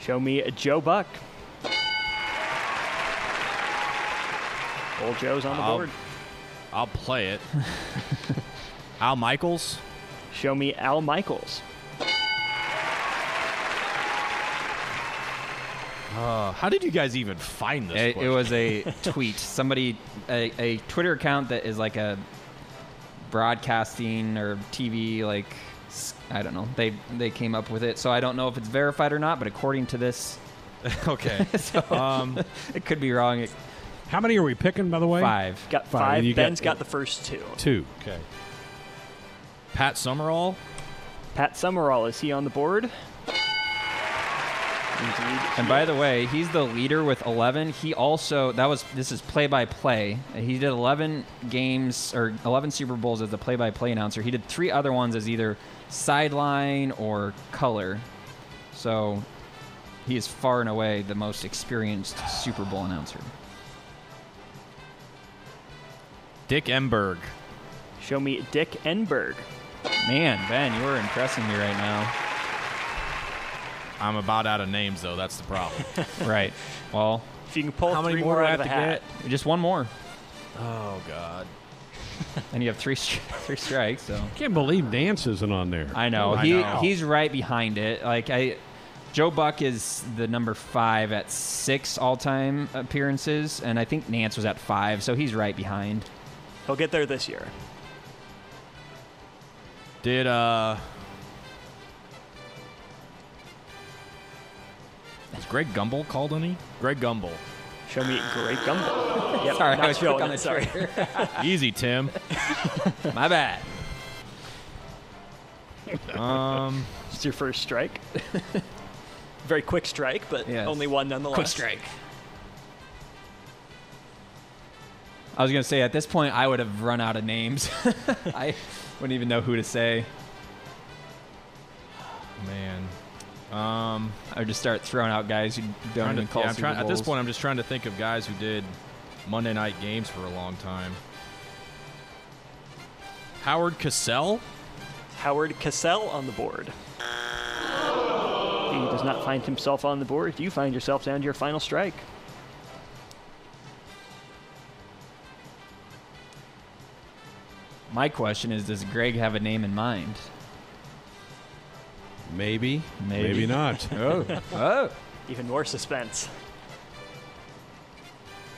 Show me Joe Buck. Old Joe's on the I'll- board. I'll play it. Al Michaels. Show me Al Michaels. Uh, how did you guys even find this? It, it was a tweet. Somebody, a, a Twitter account that is like a broadcasting or TV, like s- I don't know. They they came up with it, so I don't know if it's verified or not. But according to this, okay. so Um, it could be wrong. It- How many are we picking, by the way? Five. Got Five, five. and you got- Ben's got, the first two. Two. Okay. Pat Summerall. Pat Summerall, is he on the board? Indeed. And by the way, he's the leader with 11. He also that was this is play by play. He did 11 games or 11 Super Bowls as the play by play announcer. He did three other ones as either sideline or color. So he is far and away the most experienced Super Bowl announcer. Dick Enberg. Show me Dick Enberg. Man, Ben, you are impressing me right now. I'm about out of names though. That's the problem. Right. Well, If you can pull How many three more more do I out of have the to hat. just one more, oh God. and you have three stri- three strikes. So Can't believe Nantz isn't on there. I know. I he know. he's right behind it. Like I Joe Buck is the number five at six all time appearances, and I think Nantz was at five, so he's right behind. He'll get there this year. Did uh. Was Greg Gumbel called any? Greg Gumbel. Show me great gumbo. Yep, Sorry, not I was quick on the sorry. Easy, Tim. My bad. Um. It's your first strike. Very quick strike, but Yes. only one nonetheless. Quick strike. I was gonna say at this point I would have run out of names. I wouldn't even know who to say. Man. Um. I would just start throwing out guys who don't trying to- call yeah, Super trying, at this point, I'm just trying to think of guys who did Monday night games for a long time. Howard Cosell. Howard Cosell on the board. He does not find himself on the board. You find yourself down to your final strike. My question is, does Greg have a name in mind? Maybe. Maybe. Maybe not. Oh, oh. Even more suspense.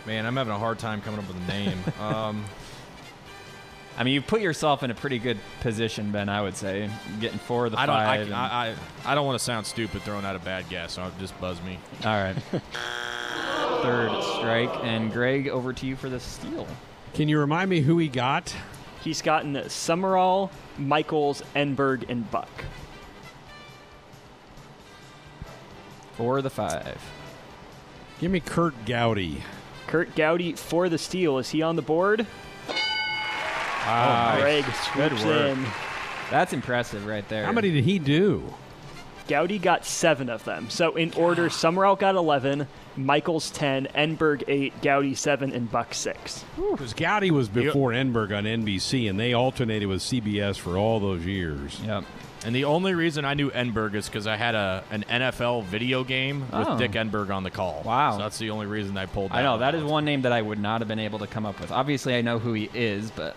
Man, I'm having a hard time coming up with a name. um, I mean, you put yourself in a pretty good position, Ben. I would say, getting four of the I don't. I, five. I, I, I don't want to sound stupid throwing out a bad guess. So just buzz me. all right. Third strike, and Greg, over to you for the steal. Can you remind me who he got? He's gotten Summerall, Michaels, Enberg, and Buck. For the five. Give me Kurt Gowdy. Kurt Gowdy for the steal. Is he on the board? Wow. Greg Good swoops in. That's impressive right there. How many did he do? Gowdy got seven of them. So in order, Summerall got 11, Michaels 10, Enberg 8, Gowdy 7, and Buck 6. Because Gowdy was before Enberg on NBC, and they alternated with CBS for all those years. Yep. And the only reason I knew Enberg is because I had a an NFL video game with Oh. Dick Enberg on the call. Wow. So that's the only reason I pulled. That I know one that is out. one name that I would not have been able to come up with. Obviously, I know who he is, but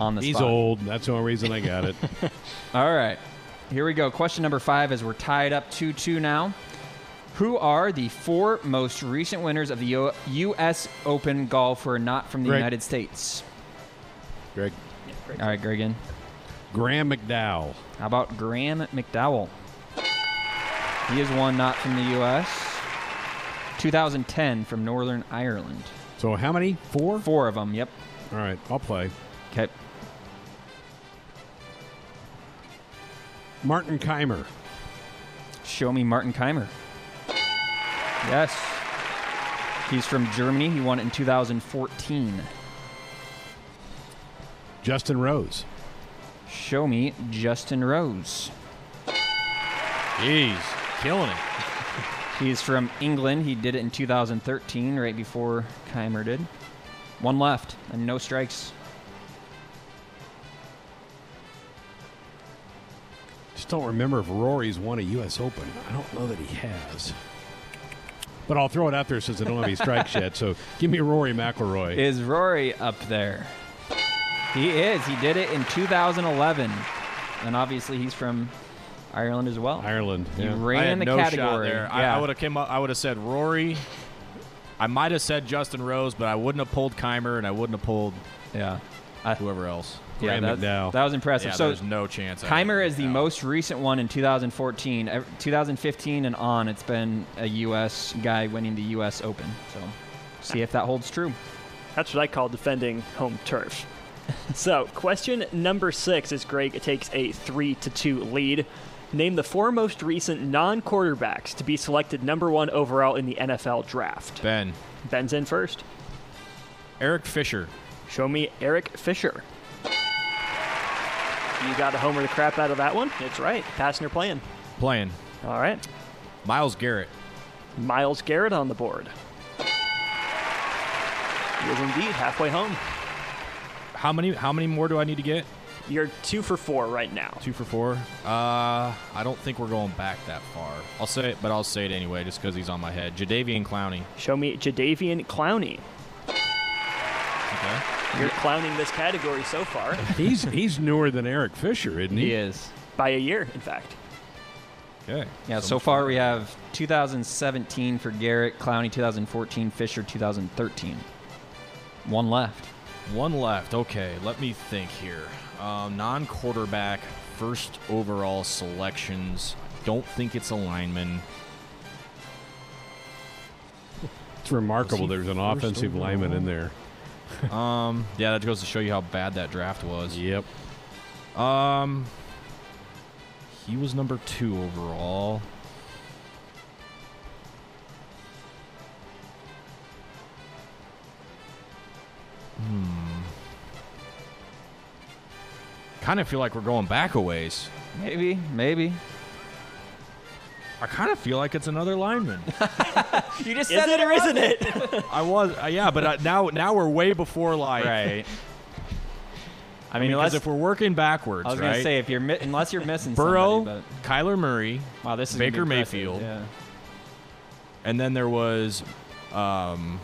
on the He's spot. old. That's the only reason I got it. All right. Here we go. Question number five as we're tied up 2 2 now. Who are the four most recent winners of the U- U.S. Open golf who are not from the Greg. United States? Greg. All right, Greg in. Graeme McDowell. How about Graeme McDowell? He is one not from the U.S. 2010 from Northern Ireland. So how many? Four? Four of them, yep. All right, I'll play. Okay. Martin Kaymer. Show me Martin Kaymer. Yes. He's from Germany. He won it in 2014. Justin Rose. Show me Justin Rose. Jeez, killing it. He's from England. He did it in 2013, right before Kaymer did. One left and no strikes. Just don't remember if Rory's won a U.S. Open. I don't know that he has. But I'll throw it out there since I don't have any strikes yet. So give me Rory McIlroy. Is Rory up there? He is. He did it in 2011. And obviously he's from Ireland as well. Ireland. He yeah. I ran had the no shot category. there. I, Yeah. I would have came up. I would have said Rory. I might have said Justin Rose, but I wouldn't have pulled Kaymer, and I wouldn't have pulled yeah. whoever else. Yeah, Graeme that, McDowell. that was impressive. Yeah, so there's no chance. I Kaymer is the McDowell. most recent one in 2014. 2015 and on, it's been a U.S. guy winning the U.S. Open. So, see if that holds true. That's what I call defending home turf. so, question number six is Greg takes a three to two lead. Name the four most recent non-quarterbacks to be selected number one overall in the NFL draft. Ben Ben's in first. Eric Fisher. Show me Eric Fisher. You got to homer the crap out of that one. It's right. Passing or playing. Playing. All right. Myles Garrett. Myles Garrett on the board. He is indeed halfway home. How many? How many more do I need to get? You're two for four right now. Two for four. Uh, I don't think we're going back that far. I'll say it, but I'll say it anyway, just because he's on my head. Jadeveon Clowney. Show me Jadeveon Clowney. Okay. You're clowning this category so far He's he's newer than Eric Fisher, isn't he? He is. by a year, in fact. Okay. Yeah, so far we have 2017 for Garrett, Clowney 2014, Fisher 2013. One left. One left. Okay, let me think here. Um, non-quarterback, first overall selections. Don't think it's a lineman. It's remarkable. There's an offensive lineman in there. Um, yeah, that goes to show you how bad that draft was. Yep. Um, he was number two overall. Hmm. Kind of feel like we're going back a ways. Maybe, maybe. I kind of feel like it's another lineman. You just Is it or isn't it? I was, uh, yeah, but uh, now now we're way before like. Right. I I mean, mean, unless because if we're working backwards, I was right? gonna say if you're mi- unless you're missing Burrow, somebody, Kyler Murray, wow, this is Baker. Mayfield. Yeah. and then there was um,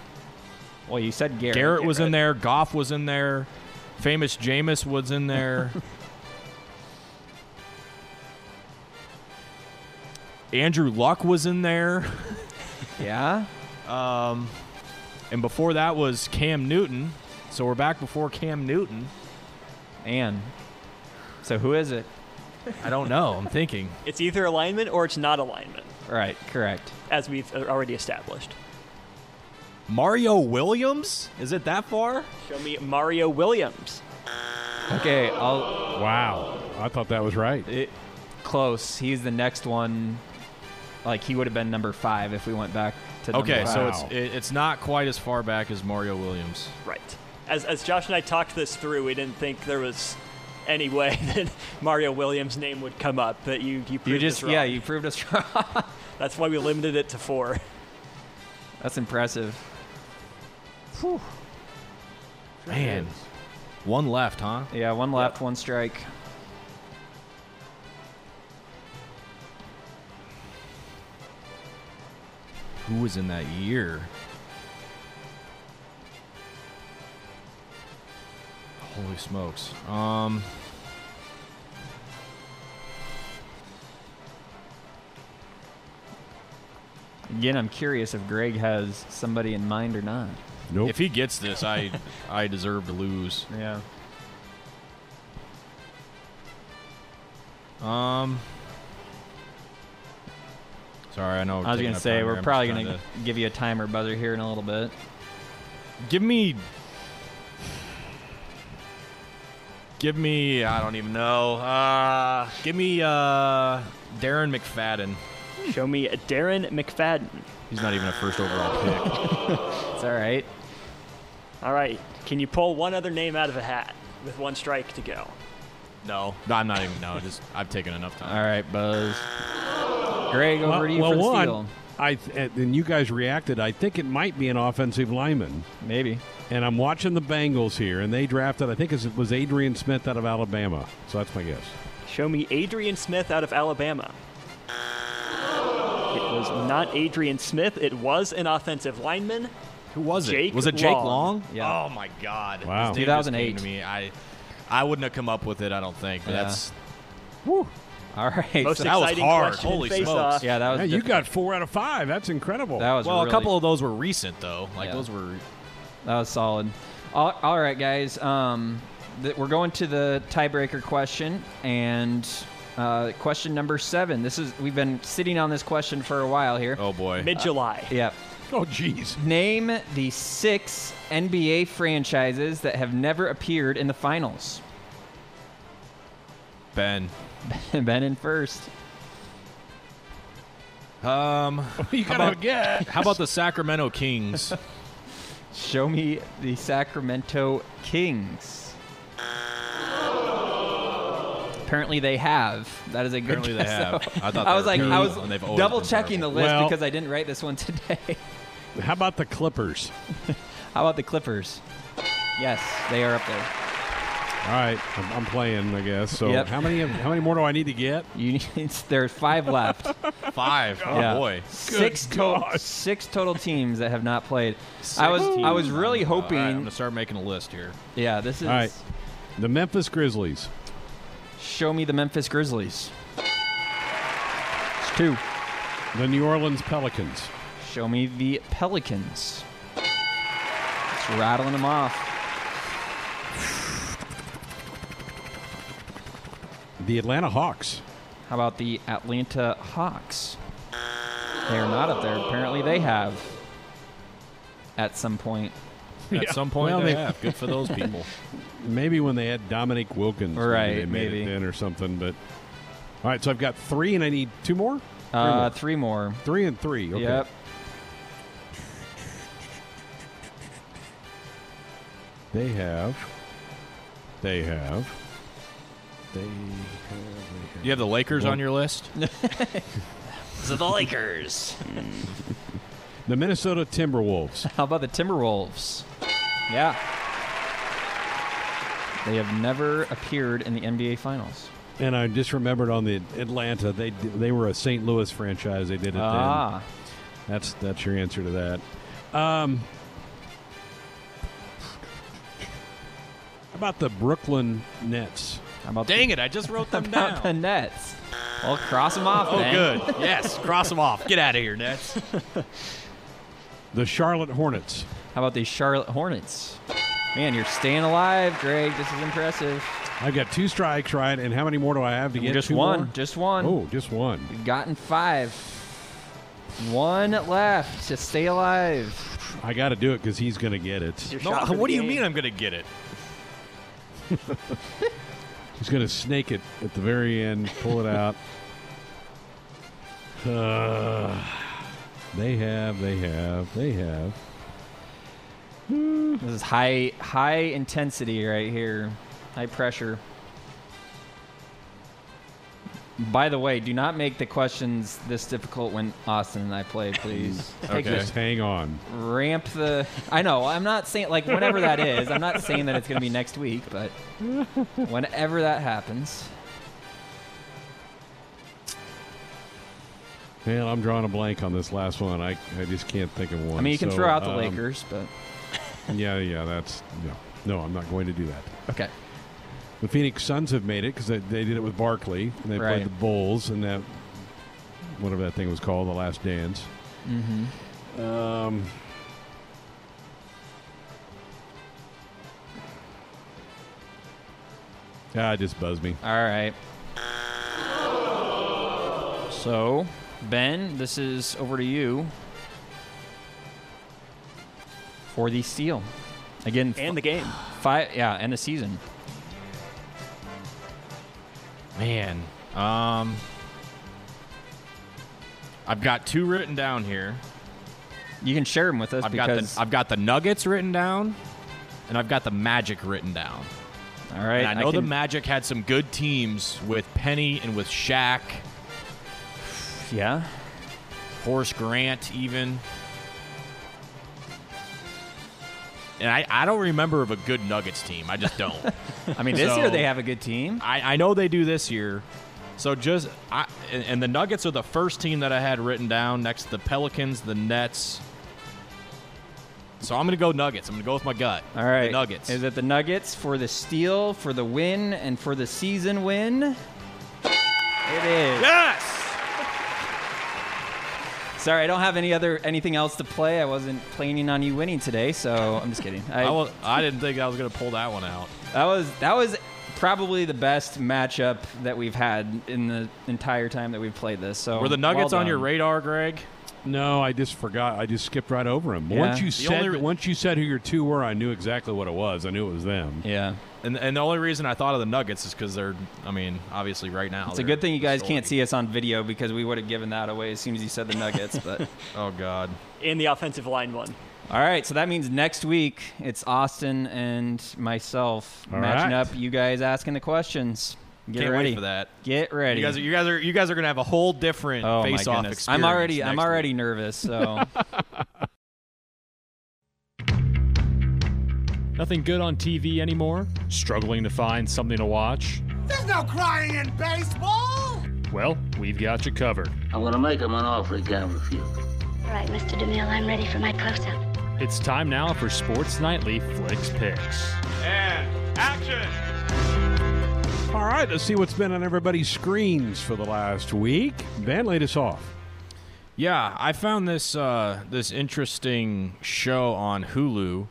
Well, you said Garrett. Garrett was in there. Goff was in there. Famous Jameis was in there. Andrew Luck was in there. Yeah. Um, and before that was Cam Newton. So we're back before Cam Newton. And so who is it? I don't know. I'm thinking. it's either alignment or it's not alignment, Right. Correct. as we've already established. Mario Williams? Is it that far? Show me Mario Williams. Okay. I'll. Wow. I thought that was right. It, close. He's the next one. Like he would have been number five if we went back to. number Okay, so Wow. it's it, it's not quite as far back as Mario Williams. Right. As, as Josh and I talked this through, we didn't think there was any way that Mario Williams' name would come up. But you you proved You us just wrong. yeah, you proved us wrong. That's why we limited it to four. That's impressive. Man, one left, huh? Yeah, one left, one strike. Who was in that year? Holy smokes. Um, Again, I'm curious if Greg has somebody in mind or not. Nope. if he gets this, I I deserve to lose. Yeah. Um. Sorry, I know. I was gonna say we're I'm probably gonna trying give you a timer buzzer here in a little bit. give me. Give me. I don't even know. Uh, give me uh, Darren McFadden. Show me Darren McFadden. He's not even a first overall pick. It's all right. All right. Can you pull one other name out of a hat with one strike to go? no, no, I'm not even. No, just I've taken enough time. All right, Buzz. Greg, over well, to you well, for the one, steal. I th- and you guys reacted. I think it might be an offensive lineman. Maybe. And I'm watching the Bengals here, and they drafted. I think it was Andre Smith out of Alabama. So that's my guess. Show me Andre Smith out of Alabama. It was not Andre Smith. It was an offensive lineman. Who was Jake it? Was it Jake Long. Long? Yeah. Oh my God. Wow. His name 2008. To me, I, I wouldn't have come up with it. I don't think. But Yeah. that's All right. Most so- that was exciting hard. question in Holy face-off. yeah, that was. Yeah, you diff- got four out of five. That's incredible. That was well. really, A couple of those were recent though. Like Yeah. those were. That was solid. All, all right, guys. Um, th- we're going to the tiebreaker question, and uh, question number seven. This is we've been sitting on this question for a while here. Oh boy. Mid-July. Yep. oh, jeez. Name the six NBA franchises that have never appeared in the finals. Ben. ben in first. Um. You how gotta about, get. how about the Sacramento Kings? Show me the Sacramento Kings. Apparently they have. That is a good Apparently they guess, have. though. I thought I they was were like, I terrible, and was they've always double been checking the terrible. list Well- because I didn't write this one today. How about the Clippers? How about the Clippers? Yes, they are up there. All right, I'm, I'm playing, I guess. So Yep. how many? How many more do I need to get? You need, there's five left. Five. Oh Yeah. boy. six total. gosh. Six total teams that have not played. I was I was really All right, I'm hoping. gonna start making a list here. yeah, this is. All right. The Memphis Grizzlies. Show me the Memphis Grizzlies. It's two. The New Orleans Pelicans. Show me the Pelicans. It's rattling them off. The Atlanta Hawks. How about the Atlanta Hawks? They are not up there. Apparently, they have. At some point. At Yeah. some point, Well, they they- have. Good for those people. Maybe when they had Dominique Wilkins, maybe Right, they made maybe. it then or something. But all right, so I've got three, and I need two more. Uh, more. three more. Three and three. Okay. Yep. They have. They have. They have. They You have the Lakers Well- on your list. So the Lakers. The Minnesota Timberwolves. How about the Timberwolves? Yeah. They have never appeared in the NBA Finals. And I just remembered on the Atlanta, they they were a St. Louis franchise. They did it Ah. then. That's that's your answer to that. Um, how about the Brooklyn Nets? How about Dang the, it! I just wrote them how about the. Nets? Well, cross them off. Oh, then. good. Yes, cross them off. Get out of here, Nets. The Charlotte Hornets. How about the Charlotte Hornets? Man, you're staying alive, Greg. This is impressive. I've got two strikes, right? And how many more do I have to get? just Two one. more? Just one. Oh, just one. You've gotten five. One left to stay alive. I got to do it because he's going to get it. No, shot for the what do you mean I'm gonna get it? He's going to snake it at the very end, pull it out. Uh, they have, they have, they have. This is high high intensity right here. High pressure. By the way, do not make the questions this difficult when Austin and I play, please. Okay. Just hang on. ramp the I know, I'm not saying like whenever that is. I'm not saying that it's going to be next week, but whenever that happens. Man, I'm drawing a blank on this last one. I, I just can't think of one. I mean, you can So, throw out the um, Lakers, but Yeah, yeah, that's no, no. I'm not going to do that. okay. The Phoenix Suns have made it because they, they did it with Barkley. And they Right. played the Bulls and that whatever that thing was called, the Last Dance. Mm-hmm. Um, ah, it just buzzed me. All right. So, Ben, this is over to you for the steal. Again, And the game. five, yeah, and the season. Man, um, I've got two written down here. You can share them with us I've got because the I've got the Nuggets written down, and I've got the Magic written down. all right, And I know the can- Magic had some good teams with Penny and with Shaq, yeah. Horace Grant, even. And I, I don't remember of a good Nuggets team. I just don't. I mean, this So- year they have a good team. I, I know they do this year. So just I and, and the Nuggets are the first team that I had written down next to the Pelicans, the Nets. So I'm gonna go Nuggets. I'm gonna go with my gut. All right, the Nuggets. Is it the Nuggets for the steal, for the win, and for the season win? It is. yes. Sorry, I don't have any other anything else to play. I wasn't planning on you winning today, so I'm just kidding. I, was, I didn't think I was gonna pull that one out. That was that was probably the best matchup that we've had in the entire time that we've played this. So Were the Nuggets well on your radar, Greg? No, I just forgot. I just skipped right over them. Yeah. Once you The said re- once you said who your two were, I knew exactly what it was. I knew it was them. Yeah, And and the only reason I thought of the Nuggets is because they're, I mean, obviously right now. it's a good thing you guys can't see us on video because we would have given that away as soon as you said the Nuggets. But Oh God. And the offensive line one. all right, so that means next week it's Austin and myself All matching right. up. You guys asking the questions. Get Can't ready wait for that. Get ready. You guys, are, you guys are, you guys are gonna have a whole different Oh face-off goodness. experience. I'm already I'm already week. nervous. So Nothing good on TV anymore? Struggling to find something to watch? There's no crying in baseball! Well, we've got you covered. I'm gonna make him an offer he can't refuse. All right, Mr. DeMille, I'm ready for my close-up. It's time now for Sports Nightly Flix Pix. And action! All right, let's see what's been on everybody's screens for the last week. Ben, lead us off. Yeah, I found this uh, this interesting show on Hulu.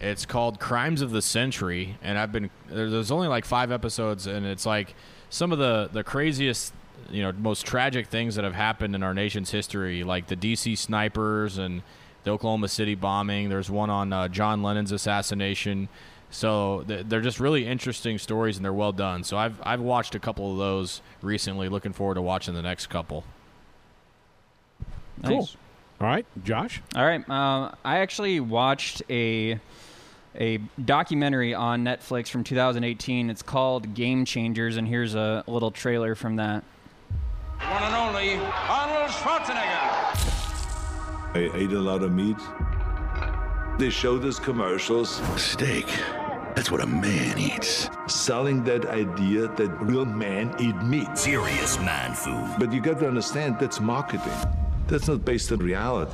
It's called Crimes of the Century, and I've been there's only like five episodes, and it's like some of the the craziest, you know, most tragic things that have happened in our nation's history, like the D.C. snipers and the Oklahoma City bombing. There's one on uh, John Lennon's assassination. So they're just really interesting stories, and they're well done. So I've I've watched a couple of those recently. Looking forward to watching the next couple. Cool. Nice. All right, Josh. All right. Uh, I actually watched a a documentary on Netflix from 2018. It's called Game Changers, and here's a little trailer from that. One and only Arnold Schwarzenegger. I ate a lot of meat. They showed us commercials. Steak. That's what a man eats. Selling that idea that real men eat meat. Serious man food. But you got to understand that's marketing. That's not based on reality.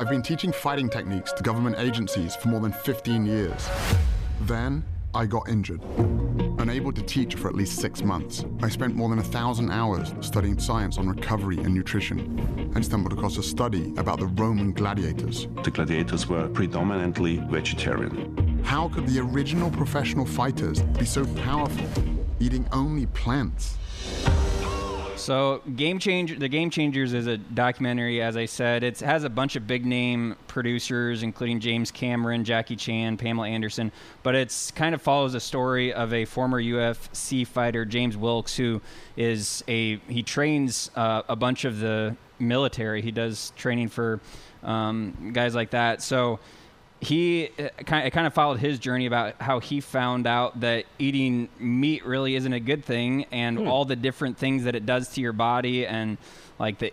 I've been teaching fighting techniques to government agencies for more than 15 years. Then I got injured. Unable to teach for at least six months, I spent more than a thousand hours studying science on recovery and nutrition and stumbled across a study about the Roman gladiators. The gladiators were predominantly vegetarian. How could the original professional fighters be so powerful, eating only plants? So, Game Changer, the Game Changers is a documentary. As I said, it has a bunch of big name producers, including James Cameron, Jackie Chan, Pamela Anderson. But it's kind of follows the story of a former UFC fighter, James Wilks, who is a he trains uh, a bunch of the military. He does training for um, guys like that. So he kind of, kind of followed his journey about how he found out that eating meat really isn't a good thing and Hmm. all the different things that it does to your body and like the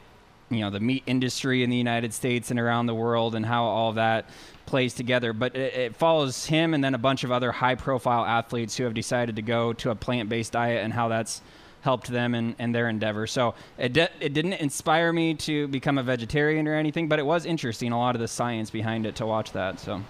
you know the meat industry in the United States and around the world and how all that plays together but it, it follows him and then a bunch of other high profile athletes who have decided to go to a plant-based diet and how that's helped them in, their endeavor. So it, di- it didn't inspire me to become a vegetarian or anything, but it was interesting, a lot of the science behind it to watch that. So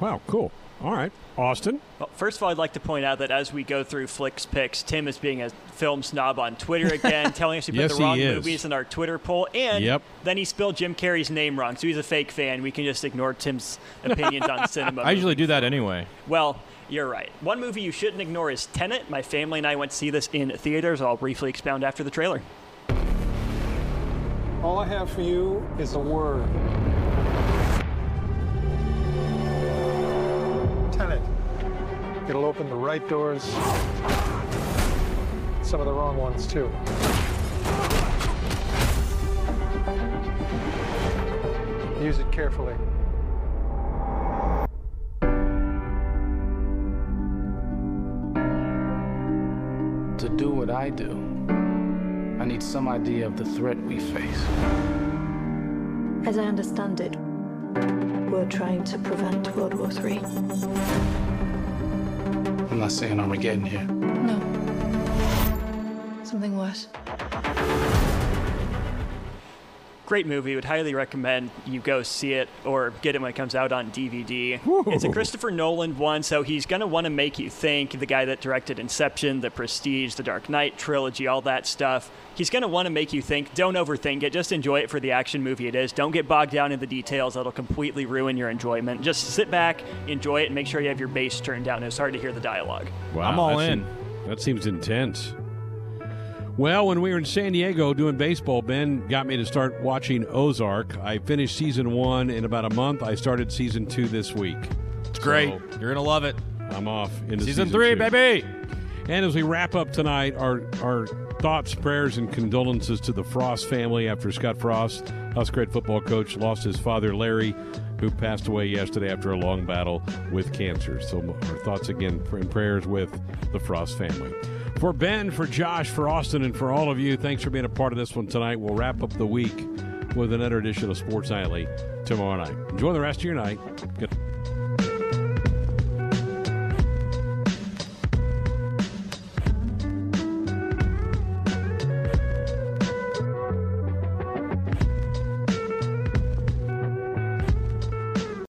Wow, cool. All right, Austin. Well, first of all, I'd like to point out that as we go through Flix Pix, Tim is being a film snob on Twitter again, telling us we Yes, put he the wrong movies in our Twitter poll, and Yep. then he spelled Jim Carrey's name wrong, so he's a fake fan. We can just ignore Tim's opinions on cinema. I usually do that anyway. Well, you're right. One movie you shouldn't ignore is Tenet. My family and I went to see this in theaters. I'll briefly expound after the trailer. All I have for you is a word. It'll open the right doors, some of the wrong ones, too. Use it carefully. To do what I do, I need some idea of the threat we face. As I understand it, we're trying to prevent World War III. I'm not saying Armageddon here. No. Something worse. Great movie. Would highly recommend you go see it or get it when it comes out on DVD. It's a Christopher Nolan one, so he's going to want to make you think. The guy that directed Inception, The Prestige, The Dark Knight trilogy, all that stuff. He's going to want to make you think. Don't overthink it. Just enjoy it for the action movie it is. Don't get bogged down in the details. That'll completely ruin your enjoyment. Just sit back, enjoy it, and make sure you have your bass turned down. It's hard to hear the dialogue. Wow, I'm all in. seem- that seems intense. Well, when we were in San Diego doing baseball, Ben got me to start watching Ozark. I finished season one in about a month. I started season two this week. It's great. You're gonna love it. I'm off into Season three, two. baby. And as we wrap up tonight, our our thoughts, prayers, and condolences to the Frost family after Scott Frost, Husker football coach, lost his father Larry, who passed away yesterday after a long battle with cancer. So our thoughts again and prayers with the Frost family. For Ben, for Josh, for Austin, and for all of you, thanks for being a part of this one tonight. We'll wrap up the week with another edition of Sports Nightly tomorrow night. Enjoy the rest of your night. Good.